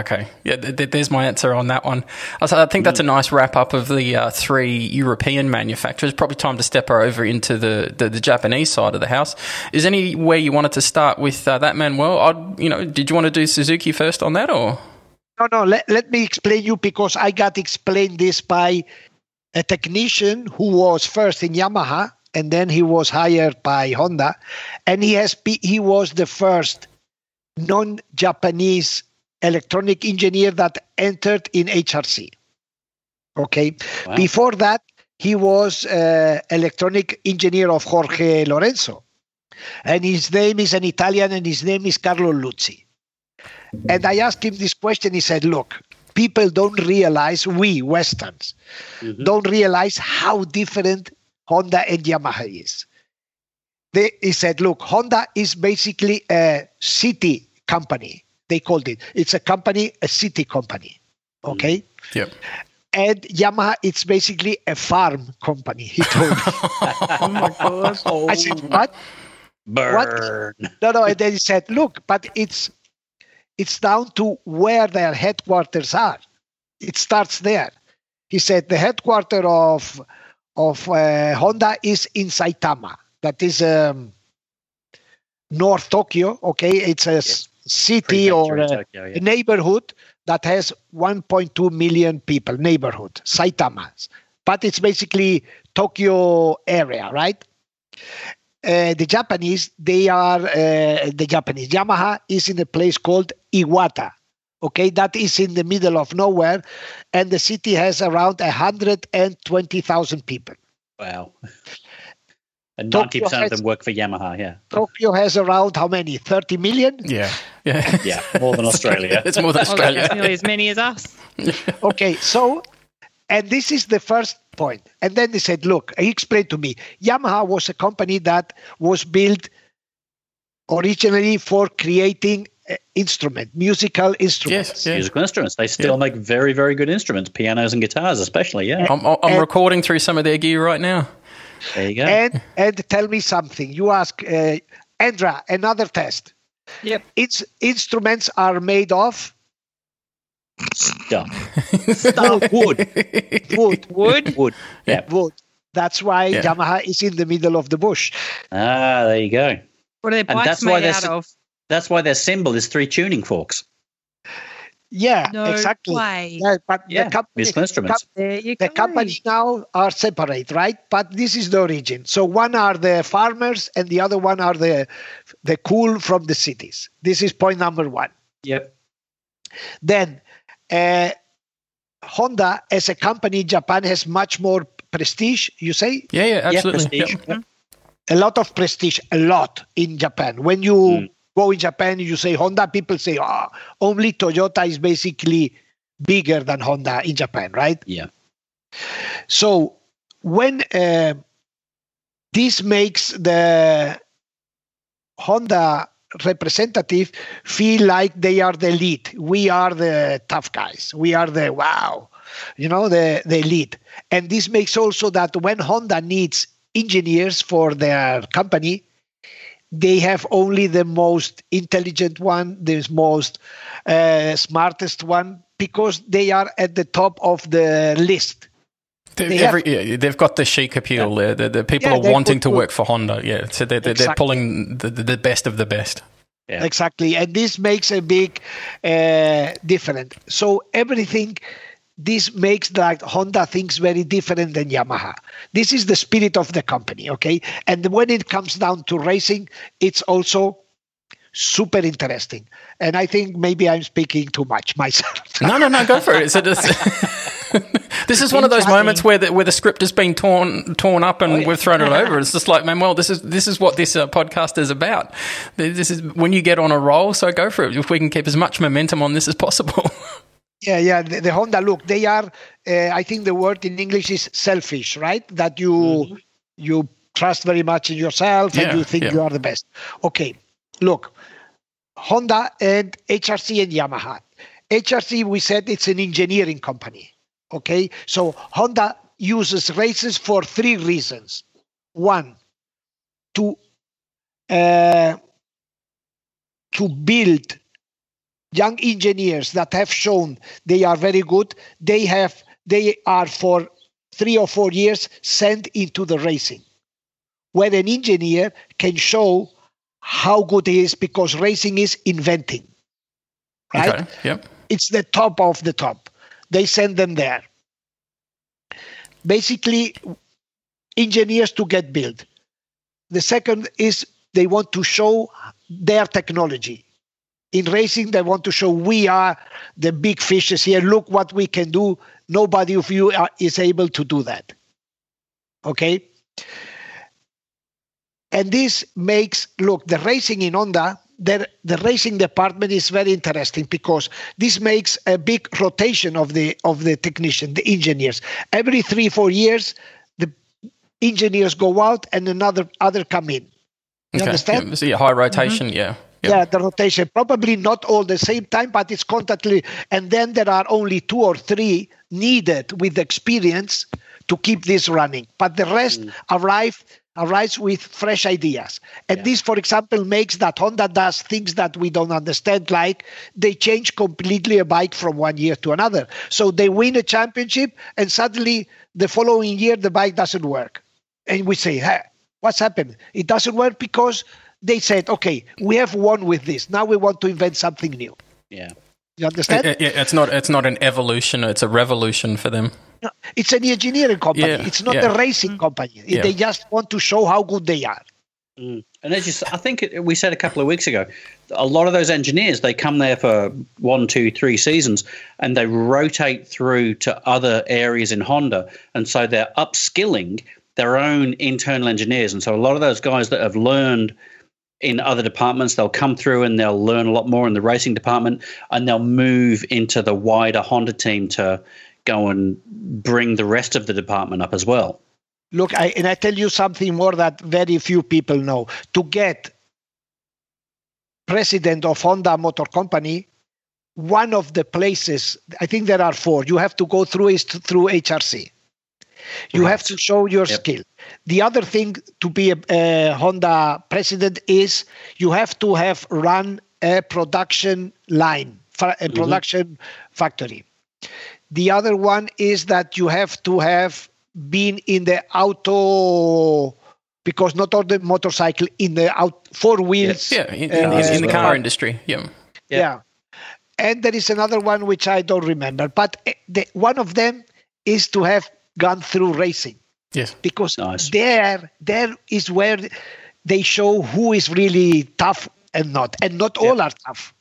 Okay, yeah, th- th- there's my answer on that one. I think that's a nice wrap up of the uh, three European manufacturers. Probably time to step over into the, the, the Japanese side of the house. Is any anywhere you wanted to start with uh, that, Manuel? I'd, you know, did you want to do Suzuki first on that, or No, no, let, let me explain you because I got explained this by a technician who was first in Yamaha and then he was hired by Honda and he has he was the first non-Japanese electronic engineer that entered in HRC. Okay. Wow. Before that, he was uh, electronic engineer of Jorge Lorenzo. And his name is an Italian and his name is Carlo Luzzi. And I asked him this question. He said, Look, people don't realize, we Westerns, Mhm. don't realize how different Honda and Yamaha is. They, he said, Look, Honda is basically a city company. They called it. It's a company, a city company. Okay. yep? And Yamaha, it's basically a farm company, he told me. Oh my god. I said, What? Burn. No, no. And then he said, look, but it's it's down to where their headquarters are. It starts there. He said the headquarter of of uh, Honda is in Saitama. That is um, North Tokyo. Okay, it's a s- city or a, Tokyo, yeah. a, neighborhood that has 1.2 million people. Neighborhood, Saitama, but it's basically Tokyo area, right? Uh, the Japanese, they are uh, the Japanese. Yamaha is in a place called Iwata. Okay, that is in the middle of nowhere, and the city has around 120,000 people. Wow. And ninety percent of them work for Yamaha. Yeah. Tokyo has around how many? Thirty million. Yeah. Yeah. yeah. More than Australia. it's more than Australia. nearly as many as us. okay, so, and this is the first point. And then they said, look, he explained to me, Yamaha was a company that was built originally for creating uh, instrument, musical instruments. Yes, yeah. musical instruments. They still yeah. make very, very good instruments, pianos and guitars, especially. Yeah, I'm, I'm and, recording through some of their gear right now. There you go. And and tell me something. You ask uh, Andra another test. Yep. Its instruments are made of stuff. stuff. Wood. Wood. Wood. Wood. Yeah. Wood. That's why yeah. Yamaha is in the middle of the bush. Ah, there you go. What are their bikes and that's made why out of? That's why their symbol is three tuning forks. Yeah, no exactly. Way. Yeah, but yeah, the company, instruments. the company now are separate, right? But this is the origin. So one are the farmers, and the other one are the the cool from the cities. This is point number one. Yep. Then, uh, Honda as a company in Japan has much more prestige. You say? Yeah, yeah, absolutely. Yeah, yep. A lot of prestige, a lot in Japan. When you mm go in Japan, you say Honda, people say, oh, only Toyota is basically bigger than Honda in Japan, right? Yeah. So when uh, this makes the Honda representative feel like they are the elite. We are the tough guys. We are the wow, you know, the, the elite. And this makes also that when Honda needs engineers for their company, they have only the most intelligent one, the most uh, smartest one, because they are at the top of the list. They Every, have, yeah, they've got the chic appeal. Yeah. The, the, people yeah, are wanting to work for Honda. Yeah, so they're, they're, exactly. they're pulling the, the best of the best. Yeah. Exactly, and this makes a big uh, difference. So everything this makes that Honda things very different than Yamaha. This is the spirit of the company, okay? And when it comes down to racing, it's also super interesting. And I think maybe I'm speaking too much myself. no, no, no, go for it. So this, this is one of those moments where the, where the script has been torn torn up and oh, yeah. we've thrown it over. It's just like, Manuel, this is this is what this uh, podcast is about. This is when you get on a roll, so go for it. If we can keep as much momentum on this as possible. Yeah, yeah. The, the, Honda look, they are. Uh, I think the word in English is selfish, right? That you mm-hmm. you trust very much in yourself yeah, and you think yeah. you are the best. Okay, look, Honda and HRC and Yamaha. HRC, we said it's an engineering company. Okay, so Honda uses races for three reasons. One, to uh, to build young engineers that have shown they are very good they have they are for three or four years sent into the racing where an engineer can show how good he is because racing is inventing right okay. yep. it's the top of the top they send them there basically engineers to get built the second is they want to show their technology in racing they want to show we are the big fishes here. Look what we can do. Nobody of you are, is able to do that. Okay? And this makes look the racing in honda the, the racing department is very interesting because this makes a big rotation of the of the technician the engineers. Every three four years the engineers go out and another other come in. You okay. understand? Yeah, see high rotation mm-hmm. yeah yeah, the rotation. Probably not all the same time, but it's constantly. And then there are only two or three needed with experience to keep this running. But the rest mm. arrive arrives with fresh ideas. And yeah. this, for example, makes that Honda does things that we don't understand, like they change completely a bike from one year to another. So they win a championship, and suddenly the following year the bike doesn't work. And we say, hey, what's happened? It doesn't work because they said, okay, we have won with this. Now we want to invent something new. Yeah. You understand? Yeah, yeah, it's not it's not an evolution; it's a revolution for them. No, it's an engineering company. Yeah, it's not yeah. a racing mm. company. Yeah. They just want to show how good they are. Mm. And as you, I think it, we said a couple of weeks ago, a lot of those engineers they come there for one, two, three seasons, and they rotate through to other areas in Honda, and so they're upskilling their own internal engineers. And so a lot of those guys that have learned in other departments, they'll come through and they'll learn a lot more in the racing department, and they'll move into the wider Honda team to go and bring the rest of the department up as well. Look, I, and I tell you something more that very few people know. To get president of Honda Motor Company, one of the places, I think there are four, you have to go through is through HRC. You have to show your Yep. skill. The other thing to be a, a Honda president is you have to have run a production line, a production factory. The other one is that you have to have been in the auto because not all the motorcycle in the out four wheels. Yeah, in, uh, in, in, in the car part. industry. Yeah. Yeah. Yeah. And there is another one which I don't remember, but eh, the, one of them is to have gone through racing Yes. because Nice. there there is where they show who is really tough and not, and not all are tough.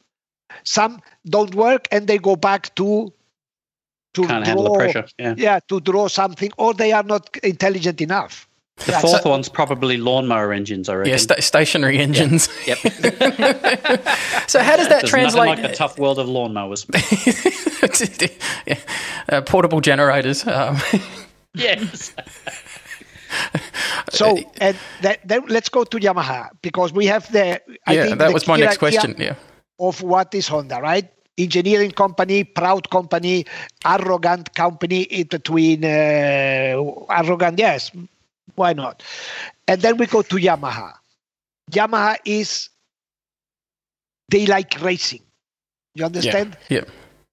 Some don't work and they go back to to Can't handle the draw- pressure. Yeah. Yeah, to draw something, or they are not intelligent enough. The Yeah, fourth so- one's probably lawnmower engines, I reckon. Yeah, sta- stationary engines. Yep. So how does that There's translate? nothing like the tough world of lawnmowers. yeah. uh, portable generators. Um, yes. So, and that, then let's go to Yamaha because we have the. I yeah, think that the was my next question. Yeah. Of what is Honda, right? Engineering company, proud company, arrogant company in between. Uh, arrogant, yes. Why not? And then we go to Yamaha. Yamaha is. They like racing. You Yeah. understand? Yeah.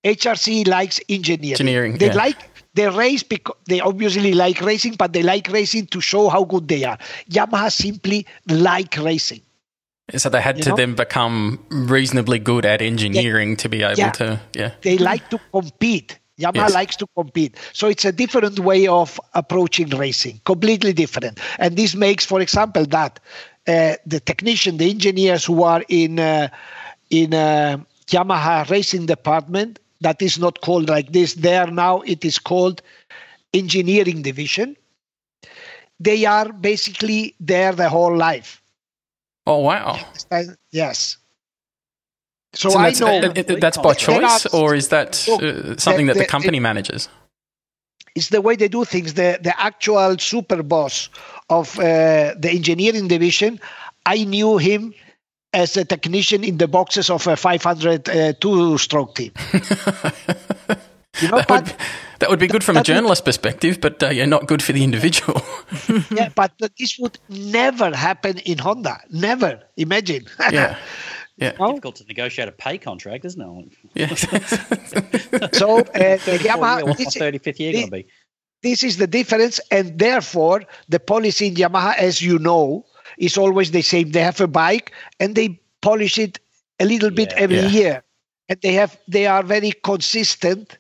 HRC likes engineering. Engineering, They yeah. like they race because they obviously like racing, but they like racing to show how good they are. Yamaha simply like racing. So they had You to know? then become reasonably good at engineering to be able Yeah. to. Yeah. They like to compete. Yamaha Yes. likes to compete. So it's a different way of approaching racing, completely different. And this makes, for example, that uh, the technician, the engineers who are in uh, in uh, Yamaha racing department, that is not called like this. There now it is called engineering division. They are basically there the whole life. Oh wow. Yes. So, So I that's, know uh, that's by There are- choice, or is that uh, something that the- the the- company manages? it's the way they do things. The the actual super boss of uh, the engineering division, I knew him as a technician in the boxes of a 500 uh, two-stroke team. you know, That would, that would be good from a that would- journalist perspective, but uh, yeah, not good for the individual. yeah, but this would never happen in Honda. Never. Imagine. yeah. Yeah. No? Difficult to negotiate a pay contract, isn't it? Yeah. so uh, the 34 year, Yamaha. what's my This, 35th year going to be? this is the difference, and therefore the policy in Yamaha, as you know, is always the same. They have a bike and they polish it a little bit every Yeah. year, and they have they are very consistent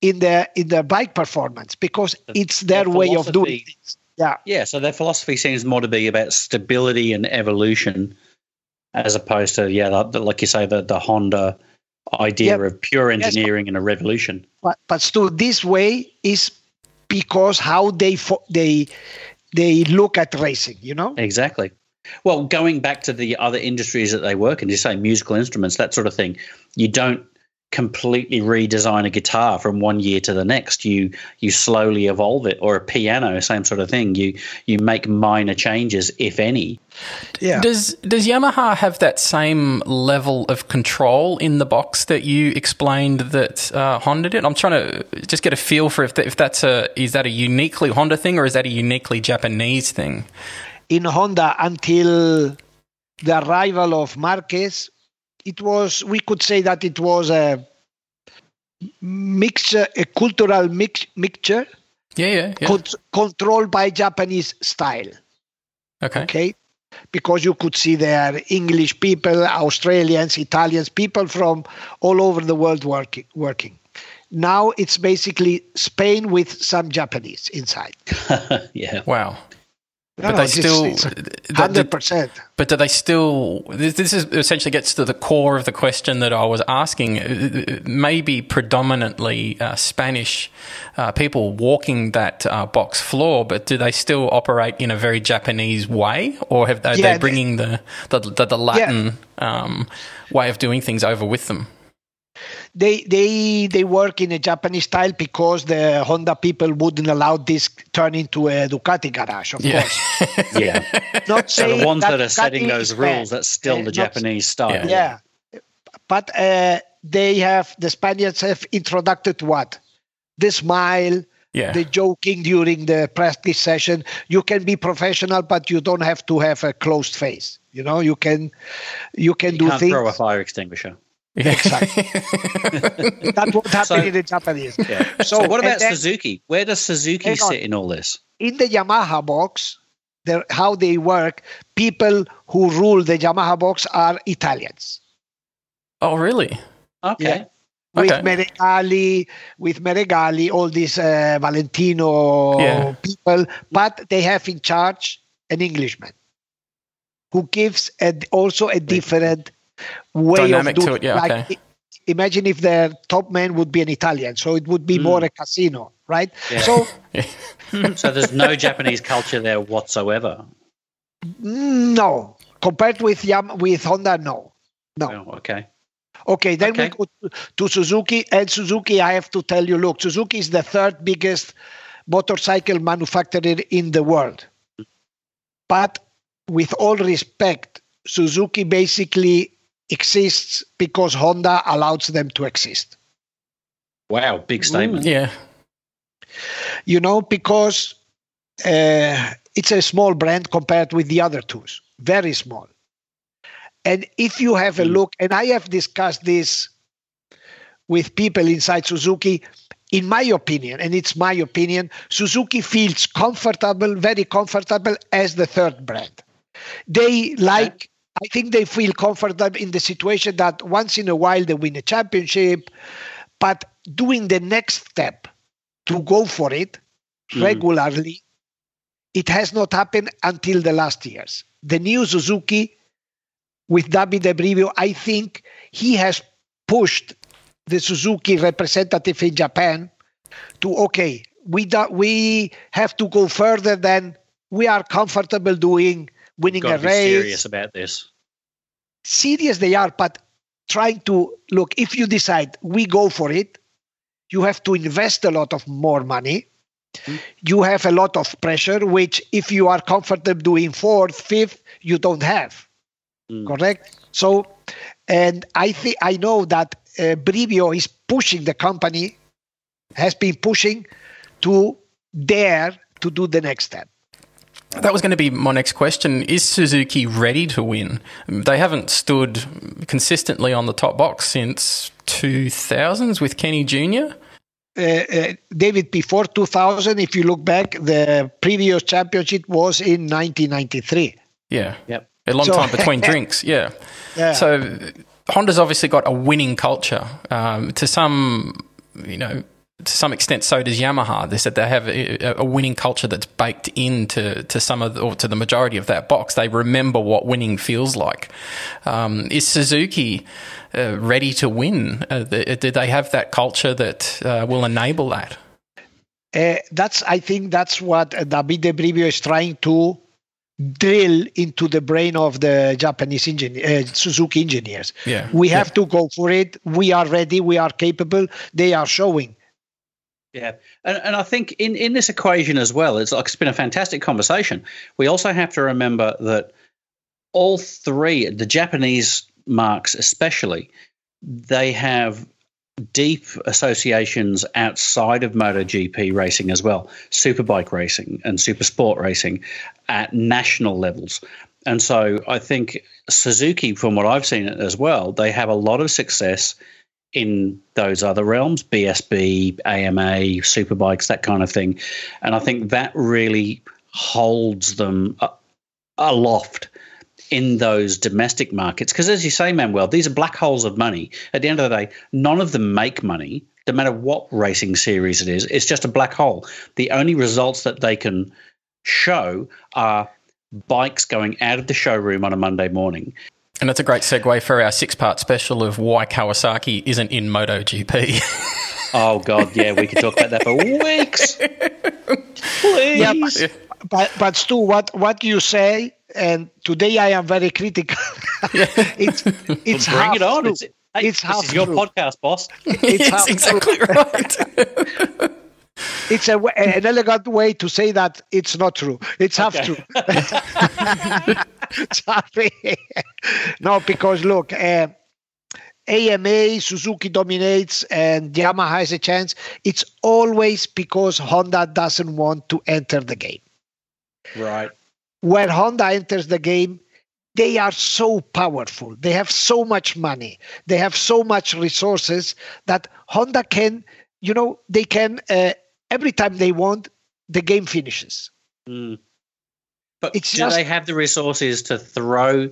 in their in their bike performance because The- it's their the way of doing philosophy- things. Yeah, Yeah, so their philosophy seems more to be about stability and evolution, as opposed to yeah, the, the- like you say, the the Honda idea Yeah. of pure Yes. engineering and a revolution. but but still, this way is because how they fo- they they look at racing. You know. Exactly. Well, going back to the other industries that they work in, you say musical instruments, that sort of thing. You don't completely redesign a guitar from one year to the next. You you slowly evolve it, or a piano, same sort of thing. You you make minor changes, if any. Yeah. Does does Yamaha have that same level of control in the box that you explained that uh, Honda did? I'm trying to just get a feel for if that, if that's a is that a uniquely Honda thing or is that a uniquely Japanese thing? in Honda until the arrival of Marquez, it was we could say that it was a mixture, a cultural mix, mixture Yeah, yeah, yeah. con- controlled by Japanese style. Okay. Okay, because you could see there English people, Australians, Italians, people from all over the world working. working. Now it's basically Spain with some Japanese inside. yeah. Wow. No, but they still it's th- th- hundred percent. But do they still? This, this is essentially gets to the core of the question that I was asking. Uh, Maybe predominantly uh, Spanish uh, people walking that uh, box floor, but do they still operate in a very Japanese way, or have they, are Yeah, they bringing the the, the, the Latin um, way of doing things over with them? They they they work in a Japanese style because the Honda people wouldn't allow this turn into a Ducati garage. Of Yeah. course, Yeah. not So the ones that, are Ducati setting those rules, that's still Uh, the Japanese style. Yeah. Yeah, but uh, they have the Spaniards have introduced what the smile, yeah. the joking during the practice session. You can be professional, but you don't have to have a closed face. You know, you can you can You do can't things. throw a fire extinguisher. Exactly. that won't happen So- in the Japanese. Yeah. So, So, what about then- Suzuki? Where does Suzuki Hang on. sit in all this? in the Yamaha box, how they work, people who rule the Yamaha box are Italians. oh, really? Okay. With Okay. Meregalli, with Meregalli, all these uh, Valentino Yeah. people, but they have in charge an Englishman who gives a, also a different way Dynamic of to doing it, yeah, like, okay. Imagine if their top man would be an Italian, so it would be hmm. more a casino, right? Yeah. So So there's no Japanese culture there whatsoever. Mm, no, compared with Yam with Honda, no, no. Oh, okay. Okay, then Okay. we go to, to Suzuki. And Suzuki, I have to tell you, look, Suzuki is the third biggest motorcycle manufacturer in the world. Hmm. But with all respect, Suzuki basically exists because Honda allows them to exist. Wow, big statement. Yeah. You know, because uh, it's a small brand compared with the other two, very small. And if you have a Mm. look, and I have discussed this with people inside Suzuki, in my opinion, and it's my opinion, Suzuki feels comfortable, very comfortable as the third brand. They like, I think they feel comfortable in the situation that once in a while they win a championship, but doing the next step to go for it Mhm. regularly, it has not happened until the last years. The new Suzuki with Davide Brivio, I think he has pushed the Suzuki representative in Japan to okay, we do, we have to go further than we are comfortable doing winning a race. serious about this. Serious they are, but trying to look if you decide we go for it, you have to invest a lot of more money. Mhm. You have a lot of pressure, which if you are comfortable doing fourth, fifth, you don't have Mm. correct so and i think i know that uh, brivio is pushing the company has been pushing to dare to do the next step That was going to be my next question. Is Suzuki ready to win? They haven't stood consistently on the top box since 2000s with Kenny Jr. uh, uh, david before 2000 if you look back the previous championship was in 1993 Yeah. Yep. A long So- time between drinks. Yeah. yeah So Honda's obviously got a winning culture. Um, to some, you know, to some extent, so does Yamaha. They said they have a, a winning culture that's baked into to some of the, or to the majority of that box. They remember what winning feels like. Um, is Suzuki uh, ready to win? Uh, th- do they have that culture that uh, will enable that? Uh, that's I think that's what uh, Davide Brivio is trying to drill into the brain of the Japanese engineer, uh, Suzuki engineers. Yeah. We have to go for it. We are ready. We are capable. They are showing. Yeah, and, and I think in, in this equation as well, it's like it's been a fantastic conversation. We also have to remember that all three, the Japanese marks especially, they have deep associations outside of MotoGP racing as well, superbike racing and super sport racing at national levels. And so I think Suzuki, from what I've seen as well, they have a lot of success in those other realms BSB, AMA, superbikes, that kind of thing. And I think that really holds them aloft in those domestic markets. Because as you say, Manuel, these are black holes of money. At the end of the day, none of them make money, no matter what racing series it is. It's just a black hole. The only results that they can show are bikes going out of the showroom on a Monday morning. And that's a great segue for our six part special of why Kawasaki isn't in MotoGP. oh, God, yeah, we could talk about that for weeks. Please. Yeah, but, but, but Stu, what, what do you say, and today I am very critical. it's it's well, bring it on. True. It's, hey, it's this is your true. podcast, boss. It's yes, exactly right. It's a, an elegant way to say that it's not true. It's half Okay. true. Sorry. no, because look, uh, AMA, Suzuki dominates, and Yamaha has a chance. It's always because Honda doesn't want to enter the game. Right. When Honda enters the game, they are so powerful. They have so much money. They have so much resources that Honda can, you know, they can, uh, every time they want, the game finishes. Mm. But It's do just- they have the resources to throw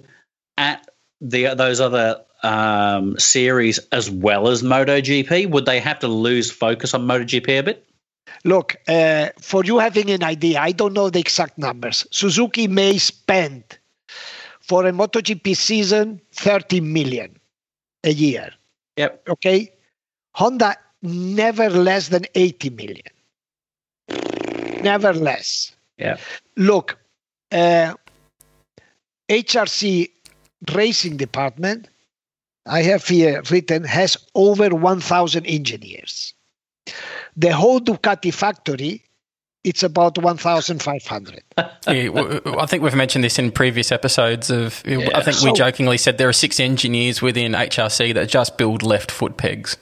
at the those other um, series as well as MotoGP? Would they have to lose focus on MotoGP a bit? Look, uh, for you having an idea, I don't know the exact numbers. Suzuki may spend for a MotoGP season 30 million a year. Yep. Okay. Honda never less than 80 million. Never less. Yeah. Look, uh, HRC racing department, I have here written, has over 1,000 engineers. The whole Ducati factory, it's about 1,500. yeah, w- w- I think we've mentioned this in previous episodes. Of I think we jokingly said there are six engineers within HRC that just build left foot pegs.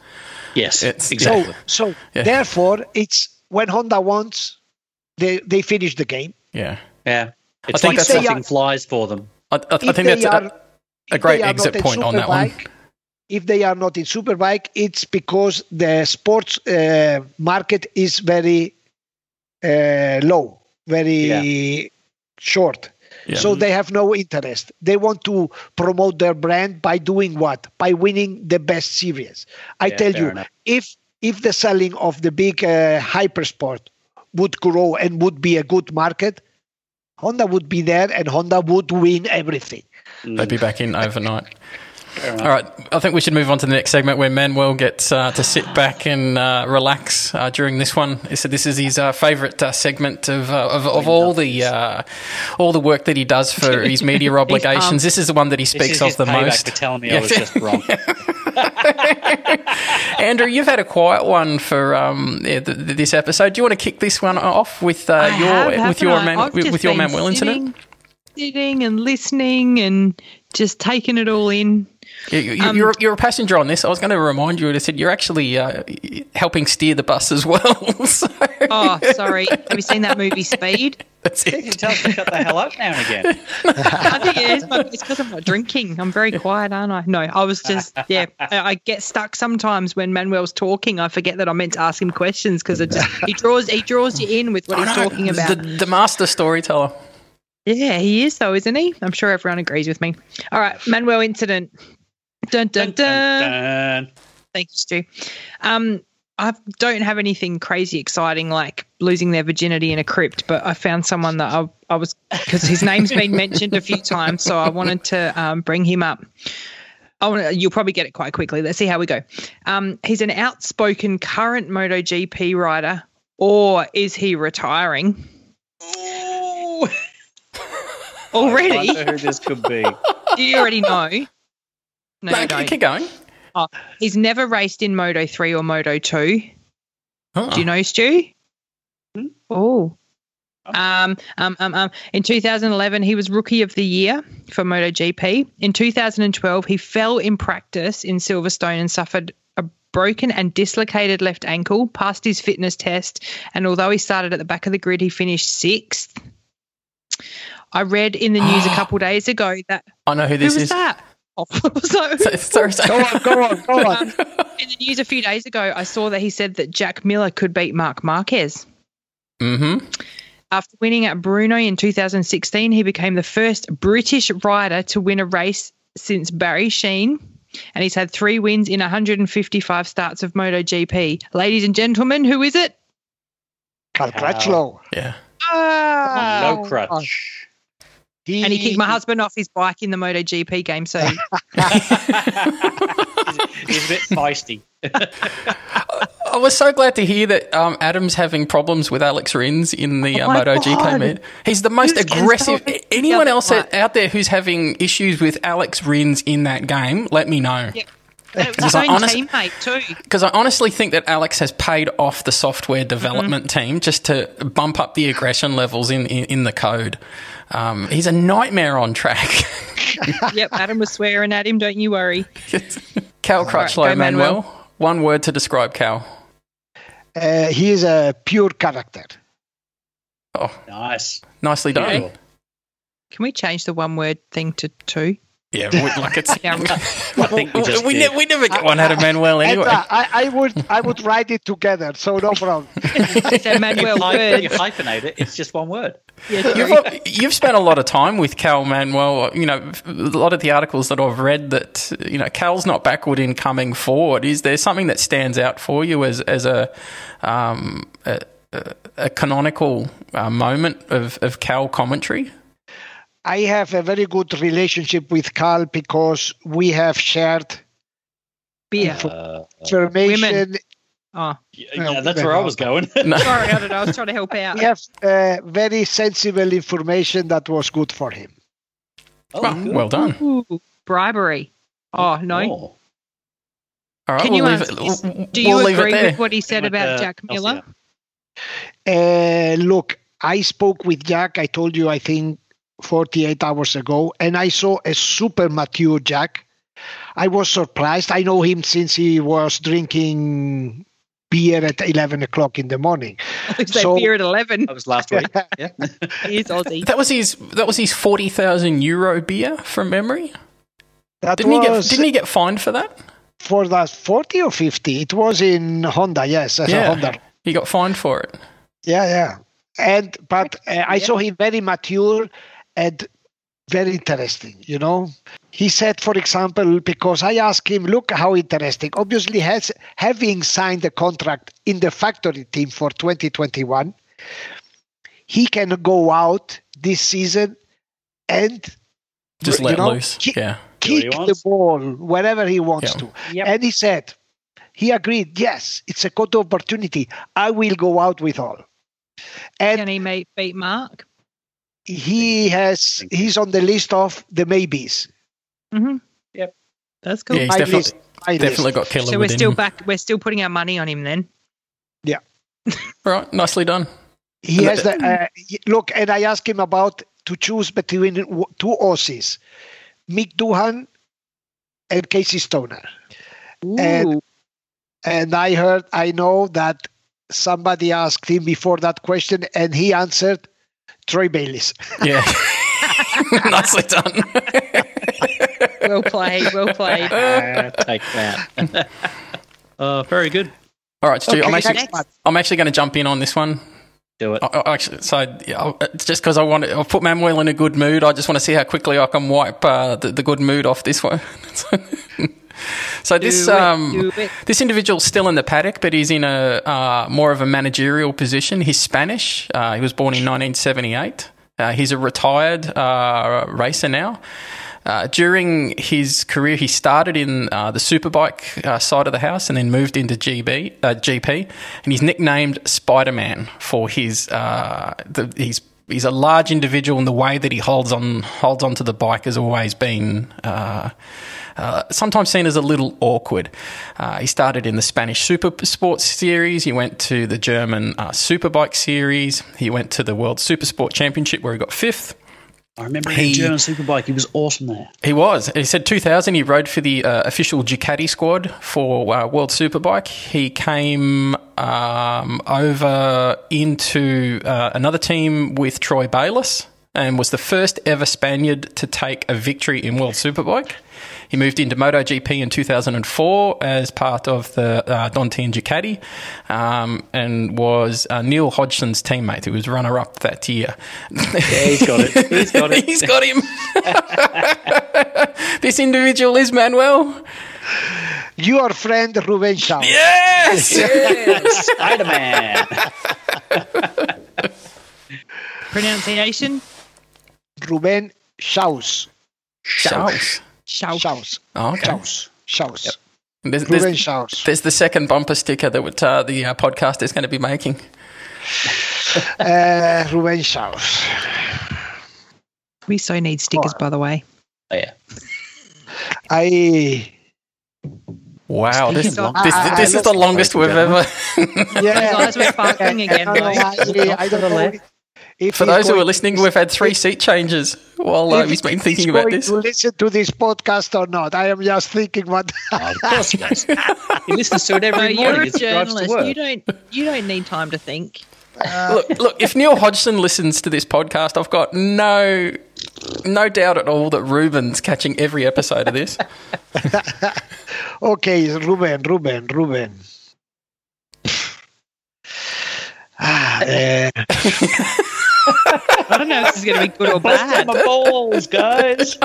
Yes. It's- exactly. So, so Yeah. therefore, it's when Honda wants, they, they finish the game. Yeah, yeah. It's think like that's- something flies for them. I, I, I think that's are- a, a great exit point on that one. If they are not in Superbike, it's because the sports uh, market is very uh, low, very short. Yeah. So they have no interest. They want to promote their brand by doing what? By winning the best series. I Yeah, tell you, enough. if if the selling of the big uh, hypersport would grow and would be a good market, Honda would be there and Honda would win everything. They'd be back in overnight. All right, I think we should move on to the next segment where Manuel gets uh, to sit back and uh, relax uh, during this one. He said this is his uh, favourite uh, segment of, uh, of of all the uh, all the work that he does for his media obligations. This is the one that he speaks of the most. for telling me I was just wrong. Andrew, you've had a quiet one for um, yeah, th- th- this episode. Do you want to kick this one off with uh, your have, with your man, with, with your been Manuel incident? sitting- Sitting and listening and just taking it all in. You, you, Um, you're, you're a passenger on this. I was going to remind you. I said you're actually uh, helping steer the bus as well. so Oh, sorry. Have you seen that movie Speed? that's You it. tell us to shut the hell up now and again. I think it is. but It's because I'm not drinking. I'm very quiet, aren't I? No, I was just, yeah. I, I get stuck sometimes when Manuel's talking. I forget that I meant to ask him questions because it just he draws he draws you in with what he's talking about. The, the master storyteller. Yeah, he is though, isn't he? I'm sure everyone agrees with me. All right, Manuel incident. Dun dun dun. Dun. Thank you, Stu. Um, I don't have anything crazy exciting like losing their virginity in a crypt, but I found someone that I, I was because his name's been mentioned a few times, so I wanted to um, bring him up. I want you'll probably get it quite quickly. Let's see how we go. Um, he's an outspoken current MotoGP rider, or is he retiring Ooh. already? I wonder who this could be. Do you already know? No, No, you keep, don't. keep going. He's never raced in Moto 3 or Moto 2. Oh. Do you know, Stu? Hmm? Oh. Um, um, um, um, in 2011, he was Rookie of the Year for MotoGP. In 2012, he fell in practice in Silverstone and suffered a broken and dislocated left ankle, passed his fitness test, and although he started at the back of the grid, he finished sixth. I read in the news a couple days ago that I know who who this was is. that? Oh, so, Sorry, sorry. Go on, go on, go on. in the news a few days ago, I saw that he said that Jack Miller could beat Marc Marquez. Mm-hmm. After winning at Brno in 2016, he became the first British rider to win a race since Barry Sheene. And he's had three wins in 155 starts of MotoGP. Ladies and gentlemen, who is it? Cal Crutchlow. Yeah. Ah. no crutch. He, And he kicked my husband off his bike in the MotoGP game. So He's a bit feisty. I was so glad to hear that um, Adam's having problems with Alex Rins in the uh, Oh my MotoGP meet. He's the most Who's against aggressive. Anyone else right. out there who's having issues with Alex Rins in that game, let me know. Yeah. and it was his Because I own honest- teammate too. Because I honestly think that Alex has paid off the software development Mm-hmm. team just to bump up the aggression levels in, in, in the code. Um, he's a nightmare on track. yep, Adam was swearing at him. Don't you worry. Cal right, Crutchlow, go, Manuel. Manuel. One word to describe Cal. uh, he is a pure character. Oh, Nice. nicely done. Beautiful. Can we change the one word thing to two? Yeah, we, like it's. Yeah. I think we just we, ne- we never get one out of Manuel And, anyway. uh, I, I would I would write it together, so no problem. So Manuel If hy- you hyphenate it; it's just one word. Yeah, you've, you've spent a lot of time with Cal Manuel. You know, a lot of the articles that I've read that you know Cal's not backward in coming forward. Is there something that stands out for you as as a um, a, a- a canonical uh, moment of, of Cal commentary? I have a very good relationship with Carl because we have shared beer. Uh, information. Oh, yeah, that's where I was going. No. sorry, I don't know. I was trying to help out. We have uh, very sensible information that was good for him. Oh, well, good. well done. Ooh, bribery. Oh no. Oh. All right, Can we'll you leave answer it. we'll- Do you we'll agree with what he said about uh, Jack Miller? Uh, look, I spoke with Jack. I told you, I think, 48 hours ago, and I saw a super mature Jack. I was surprised. I know him since he was drinking beer at 11 o'clock in the morning. It's that so- beer at eleven. That was last week. Yeah. He's Aussie. That was his. That was his forty thousand euro beer from memory. That Didn't he get? Didn't he get fined for that? for that 40 or 50. It was in Honda, yes, as a Yeah. Honda. He got fined for it. Yeah, yeah. And but uh, I saw him very mature and very interesting. You know, he said, for example, because I asked him, look how interesting. Obviously, has having signed the contract in the factory team for 2021, he can go out this season and Just you let know, loose. kick- Yeah. Kick the ball wherever he wants Yeah. to. Yep. And he said, he agreed, yes, it's a good opportunity. I will go out with all. And Can he make, beat Marc? He has he's on the list of the maybes. Mm-hmm. Yep. That's cool. Yeah, he's definitely list, definitely list. got killer so we're still him. back. We're still putting our money on him then. Yeah. right, nicely done. He has the uh, look, and I asked him about to choose between two Aussies, Mick Doohan and Casey Stoner. And- And I heard, I know that somebody asked him before that question, and he answered Troy Bayliss. Yeah. nicely done. well played. Well played. Uh, take that. uh, very good. All right, Stu, I'm actually. I'm actually going to jump in on this one. Do it. I, I actually, so yeah, I'll- it's just because I want to, I've put Manuel in a good mood. I just want to see how quickly I can wipe uh, the, the good mood off this one. So this it, um, this individual's still in the paddock, but he's in a uh, more of a managerial position. He's Spanish. Uh, he was born in 1978. Uh, he's a retired uh, racer now. Uh, during his career, he started in uh, the superbike uh, side of the house and then moved into GB, uh, GP. And he's nicknamed Spider Man for his uh, the, he's he's a large individual, and the way that he holds on holds onto the bike has always been. Uh, uh, sometimes seen as a little awkward. Uh, he started in the Spanish Super Sports Series. He went to the German uh, Superbike Series. He went to the World Supersport Championship where he got fifth. I remember He- he, German Superbike. He was awesome there. He was. He said 2000. He rode for the uh, official Ducati squad for uh, World Superbike. He came um, over into uh, another team with Troy Bayliss and was the first ever Spaniard to take a victory in World Superbike. He moved into MotoGP in 2004 as part of the uh, d'Antin Ducati um, and was uh, Neil Hodgson's teammate, who was runner up that year. Yeah, he's got it. He's got it. He's got him. this individual is Manuel. Your friend Ruben Shaw. Yes! Yes, Spider Man. Pronunciation? Ruben Shaus. Shells. Shao. Shaus. Oh, okay. Shaus. Shaus. There's, Ruben there's, Shaus. there's the second bumper sticker that uh, the uh, podcast is going to be making. Uh, Ruben Shaus. We so need stickers, by the way. Oh, yeah. I Wow, this, Speaking of- this, I- I- this is the longest we've ever. yeah. Guys, we're fucking again, I don't know mate. I don't know if For those who are going- listening, we've had three seat changes while uh, if he's been he's thinking about going this. To listen to this podcast or not? I am just thinking what. Oh, of course he does. He listens to it No, every you're a as he to journalist. work. You don't. You don't need time to think. look, look, if Neil Hodgson listens to this podcast, I've got no no doubt at all that Ruben's catching every episode of this. okay, Ruben, Ruben, Ruben. Ah, eh, I don't know if this is going to be good or Bust bad. my balls, guys.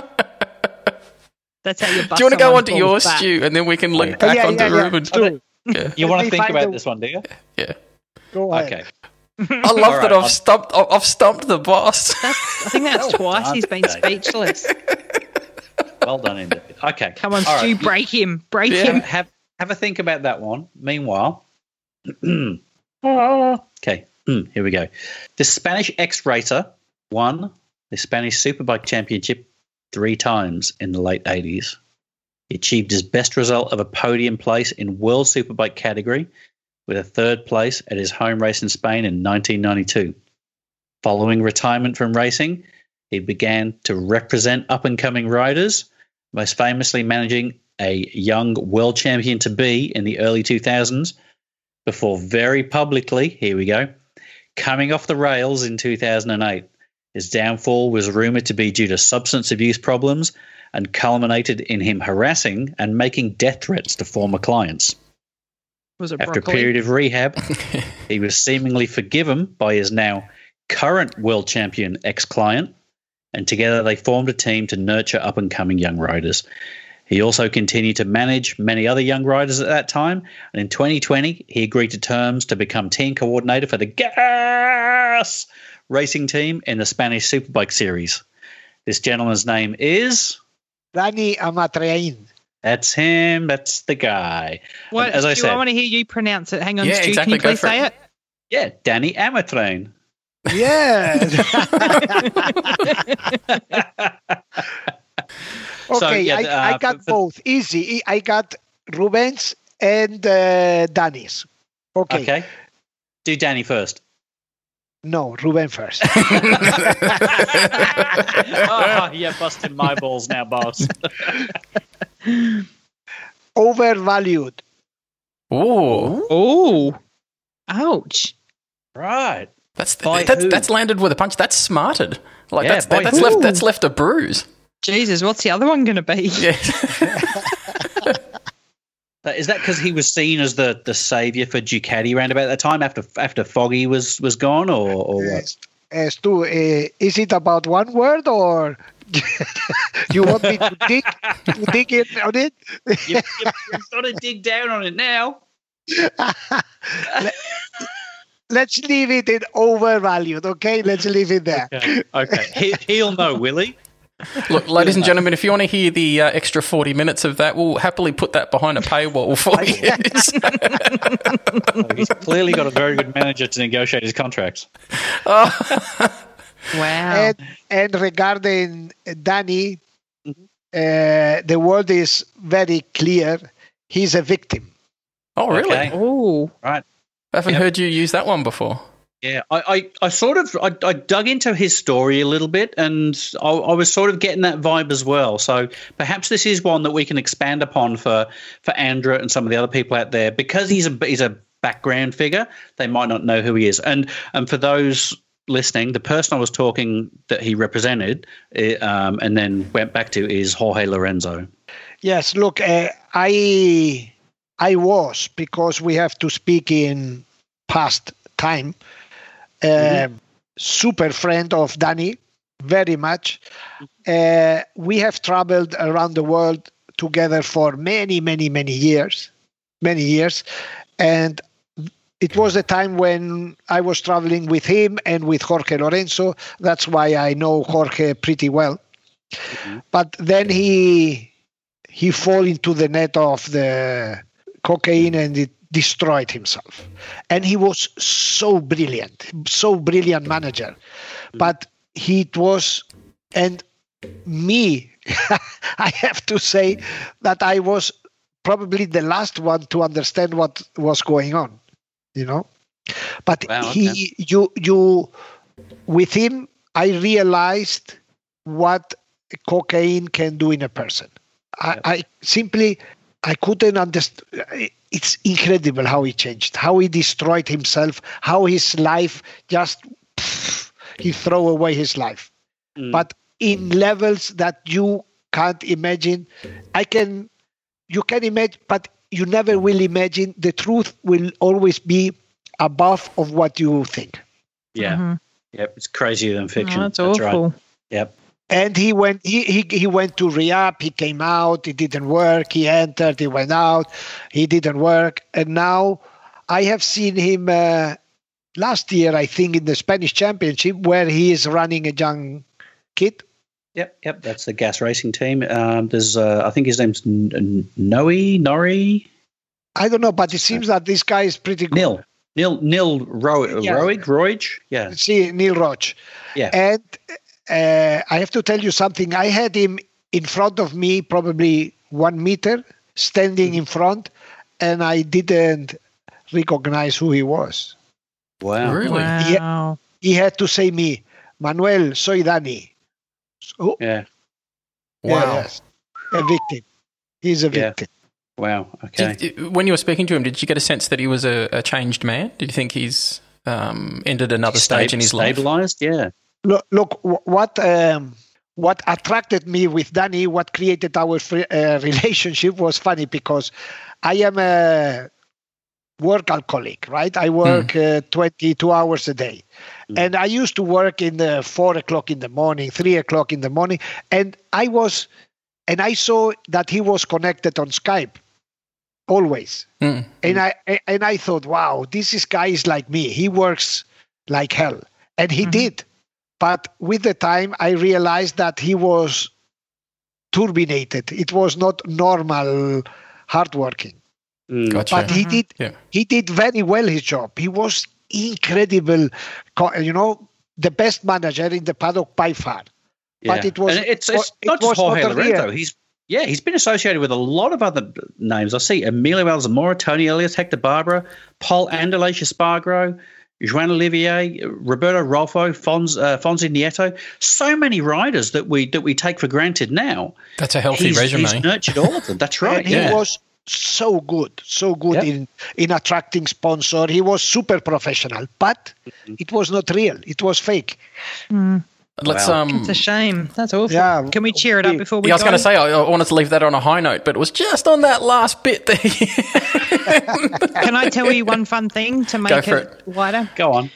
That's how you bust Do you want to go someone's on to balls yours, back. Stu, and then we can look Yeah. Oh, back yeah, onto yeah, yeah, Ruben? true. Yeah, You want to think about the- this one, do you? yeah. Go ahead. Okay. I love All that I've I'll- stumped. I've stumped the boss. That's, I think that's Well twice done, he's been Dave. speechless. Well done, indeed. Okay. Come on, All Stu, right. break him, break Yeah. him. Have have a think about that one. Meanwhile, ah. okay, Hmm, here we go. The Spanish X-Racer won the Spanish Superbike Championship three times in the late 80s. He achieved his best result of a podium place in World Superbike category with a third place at his home race in Spain in 1992. Following retirement from racing, he began to represent up and coming riders, most famously managing a young world champion to be in the early 2000s before very publicly, here we go, coming off the rails in 2008. His downfall was rumored to be due to substance abuse problems and culminated in him harassing and making death threats to former clients. Was it After a period of rehab, he was seemingly forgiven by his now current world champion ex client, and together they formed a team to nurture up and coming young riders. He also continued to manage many other young riders at that time, and in 2020, he agreed to terms to become team coordinator for the Gas racing team in the Spanish Superbike Series. This gentleman's name is. Dani Amatriain. That's him. That's the guy. What, As I Stu, said- I want to hear you pronounce it. Hang on, Yeah, Stu. exactly, Can you please say it. it? Yeah, Danny Amatrain. Yeah. okay, yeah, I, uh, I got for- for- both. Easy. I got Rubens and uh, Dani's. Okay. Okay. Do Dani first. No, Ruben first. oh, you're busting my balls now, boss. Overvalued. Ooh, Oh, ouch. right. that's By that's that's landed with a punch. That's smarted. Like Yeah, that's by that's who? left that's left a bruise. Jesus, what's the other one going to be? Yeah. Is that because he was seen as the, the savior for Ducati around about that time after after Foggy was was gone, or, or what? Uh, Stu, uh, is it about one word or you want me to dig to dig in on it? you, you, you've got to dig down on it now. Let's leave it in overvalued, okay? Let's leave it there. Okay. Okay. He, he'll know, will he? Look, ladies and gentlemen, if you want to hear the uh, extra 40 minutes of that, we'll happily put that behind a paywall for you. Oh, He's clearly got a very good manager to negotiate his contracts. Wow. And, and regarding Dani, uh, the word is very clear. He's a victim. oh, really? Okay. oh, Right. I haven't Yep. heard you use that one before. Yeah, I, I, I sort of I, I dug into his story a little bit, and I, I was sort of getting that vibe as well. So perhaps this is one that we can expand upon for for Andrew and some of the other people out there because he's a he's a background figure. They might not know who he is, and and for those listening, the person I was talking that he represented, eh, um, and then went back to is Jorge Lorenzo. Yes, look, uh, I I was because we have to speak in past time. Mm-hmm. Super friend of Dani, very much. Uh, we have traveled around the world together for many, many, many years, many years, and it was a time when I was traveling with him and with Jorge Lorenzo. That's why I know Jorge pretty well. Mm-hmm. But then he he fall into the net of the cocaine and it destroyed himself. And he was so brilliant, so brilliant manager. But he was and me I have to say that I was probably the last one to understand what was going on you know but wow, he okay. you you with him i realized what cocaine can do in a person I, I simply i couldn't understand it's incredible how he changed how he destroyed himself how his life just pff, he throw away his life mm. but in levels that you can't imagine i can you can imagine but you never will imagine the truth will always be above of what you think yeah mm-hmm. yep it's crazier than fiction oh, that's, that's awful right. yep and he went he, he he went to rehab he came out it didn't work he entered he went out he didn't work and now i have seen him uh, last year i think in the spanish championship where he is running a young kid Yep, yep, that's the gas racing team. Um, there's, uh, I think his name's N- Noe Nori. I don't know, but it seems that this guy is pretty good. Neil, Neil, Neil Ro- yeah. Roig, Roig, yeah. See, Neil Roig. Yeah. And uh, I have to tell you something. I had him in front of me, probably one meter, standing in front, and I didn't recognize who he was. Wow. Really? Wow. He, he had to say me, Manuel, soy Dani. So, yeah. Wow. Yeah, yes. A victim. He's a victim. Yeah. Wow. Okay. Did, when you were speaking to him, did you get a sense that he was a, a changed man? Did you think he's um, ended another stage in his life? stabilized? Yeah. Look, look what um, what attracted me with Dani, what created our free, uh, relationship was funny because I am a work alcoholic, right? I work mm. uh, 22 hours a day. Mm. And I used to work in the four o'clock in the morning, three o'clock in the morning. And I was, and I saw that he was connected on Skype always. Mm. And I, and I thought, wow, this is guy is like me. He works like hell. And he mm-hmm. did. But with the time, I realized that he was turbinated. It was not normal hardworking. Mm. Gotcha. But he did yeah. he did very well his job. He was incredible, you know, the best manager in the paddock by far. Yeah. But it was and it's, it's it not just Jorge Lorenzo. He's yeah, he's been associated with a lot of other names. I see Emilio Alzamora, Toni Elías, Hector Barbera, Paul Anderlecht Espargaro, Joan Olivier, Roberto Rolfo, Fons, uh, Fonsi Nieto. So many riders that we that we take for granted now. That's a healthy he's, resume. He's nurtured all of them. That's right. he yeah. was so good, so good yep. in in attracting sponsor. He was super professional, but mm-hmm. it was not real. It was fake. Mm. Let's wow. um. It's a shame. That's awful. Yeah. Can we cheer it up before we? Yeah, I was going to say I, I, wanted to leave that on a high note, but it was just on that last bit there. Can I tell you one fun thing to make it, it, wider? Go on.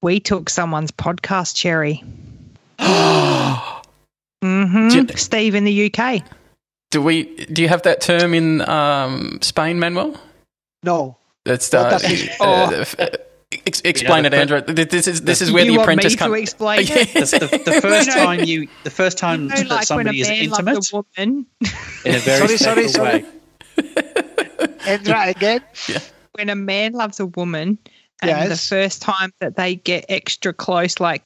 We took someone's podcast cherry. mm-hmm. Steve in the UK. Do we? Do you have that term in um, Spain, Manuel? No. That's uh, uh, uh, ex- explain you know, it, Andrew. This is this is where the apprentice comes. explain it? the, the, first time you, the first time you know, that like somebody is intimate, a woman. in a very sorry, sorry, sorry. way. Andrew, again. Yeah. When a man loves a woman, and yes. the first time that they get extra close, like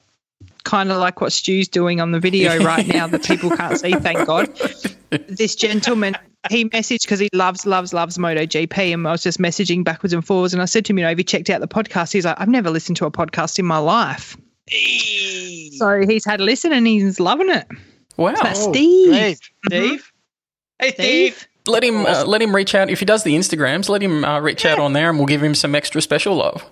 kind of like what Stu's doing on the video right now that people can't see, thank God. This gentleman, he messaged because he loves, loves, loves MotoGP. And I was just messaging backwards and forwards. And I said to him, you know, have you checked out the podcast? He's like, I've never listened to a podcast in my life. So he's had a listen and he's loving it. Wow. So that's Steve. Great. Steve. Hey, Steve. Let him uh, let him reach out if he does the Instagrams. Let him uh, reach yeah. out on there, and we'll give him some extra special love.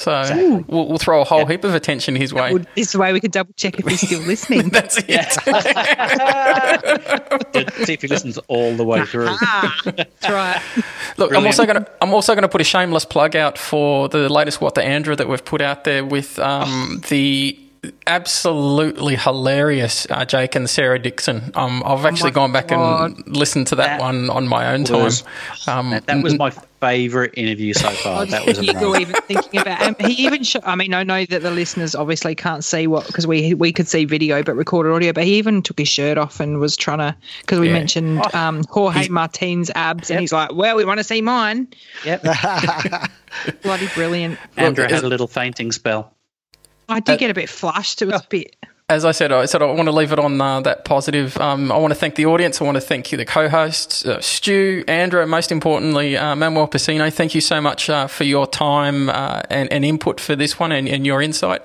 So we'll, we'll, throw a whole heap of attention his way. Would, this is the way we could double check if he's still listening. That's it. Yeah. See if he listens all the way through. That's right. Look, Brilliant. I'm also going to I'm also going to put a shameless plug out for the latest What the Andra that we've put out there with um, oh. the absolutely hilarious uh, Jake and Sarah Dixon. Um, I've actually oh gone back God. and listened to that, that one on my own was, time. Um, that, that, was my favourite interview so far. that was amazing. You even thinking about. Um, he even. Show, I mean, I know that the listeners obviously can't see what because we we could see video but recorded audio. But he even took his shirt off and was trying to because we yeah. mentioned oh, um, Jorge Martin's abs, yep. and he's like, "Well, we want to see mine." Yep. Bloody brilliant. Andra had a little fainting spell. I did uh, get a bit flushed. It was a bit as I said, I said I want to leave it on uh, that positive. Um, I want to thank the audience. I want to thank the co-hosts, uh, Stu, Andra, most importantly, uh, Manuel Pecino. Thank you so much uh, for your time uh, and, and, input for this one and, and, your insight.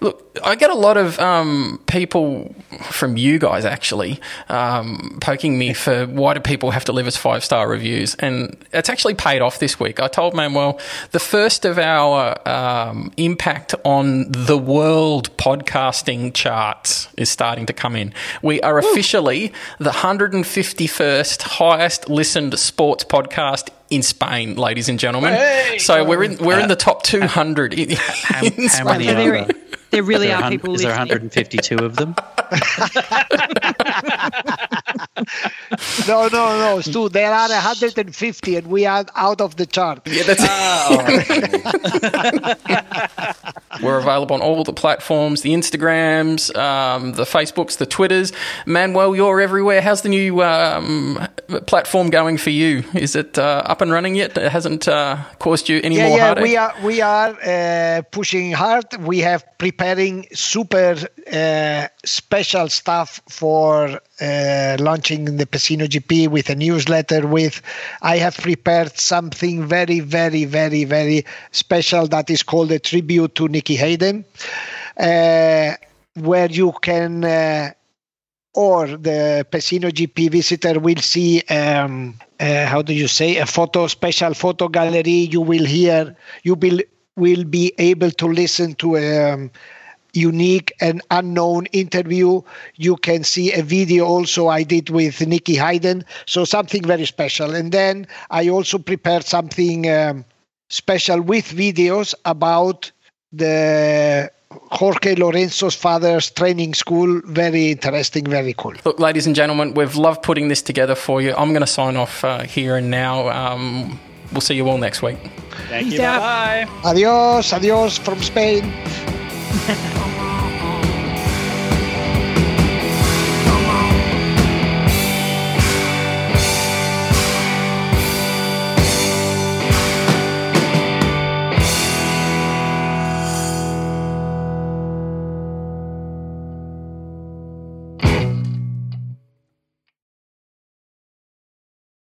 Look, I get a lot of um, people from you guys actually um, poking me for why do people have to leave us five star reviews, and it's actually paid off this week. I told Manuel the first of our um, impact on the world podcasting charts is starting to come in. We are officially the 151st highest listened sports podcast in Spain, ladies and gentlemen. Hey! So we're in we're uh, in the top 200. how, how many are there? There really are people. Is there 152 of them? no, no, no, Stu. There are 150, and we are out of the chart. Yeah, that's oh. We're available on all the platforms: the Instagrams, um, the Facebooks, the Twitters. Manuel, you're everywhere. How's the new um, platform going for you? Is it uh, up and running yet? It hasn't uh, caused you any yeah, more yeah, heartache? we are. We are uh, pushing hard. We have preparing super uh, special stuff for uh, launching the Pecino GP with a newsletter. With I have prepared something very, very, very, very special that is called a tribute to Nicky Hayden, uh, where you can. Uh, or the Pecino GP visitor will see um, uh, how do you say a photo special photo gallery you will hear you will will be able to listen to a, um, unique and unknown interview. You can see a video also I did with Nicky Hayden, so something very special. And then I also prepared something um, special with videos about the Jorge Lorenzo's father's training school. Very interesting, very cool. Look, ladies and gentlemen, we've loved putting this together for you. I'm going to sign off uh, here and now. Um, we'll see you all next week. Thank you. Bye. Adios, adios from Spain. 思 う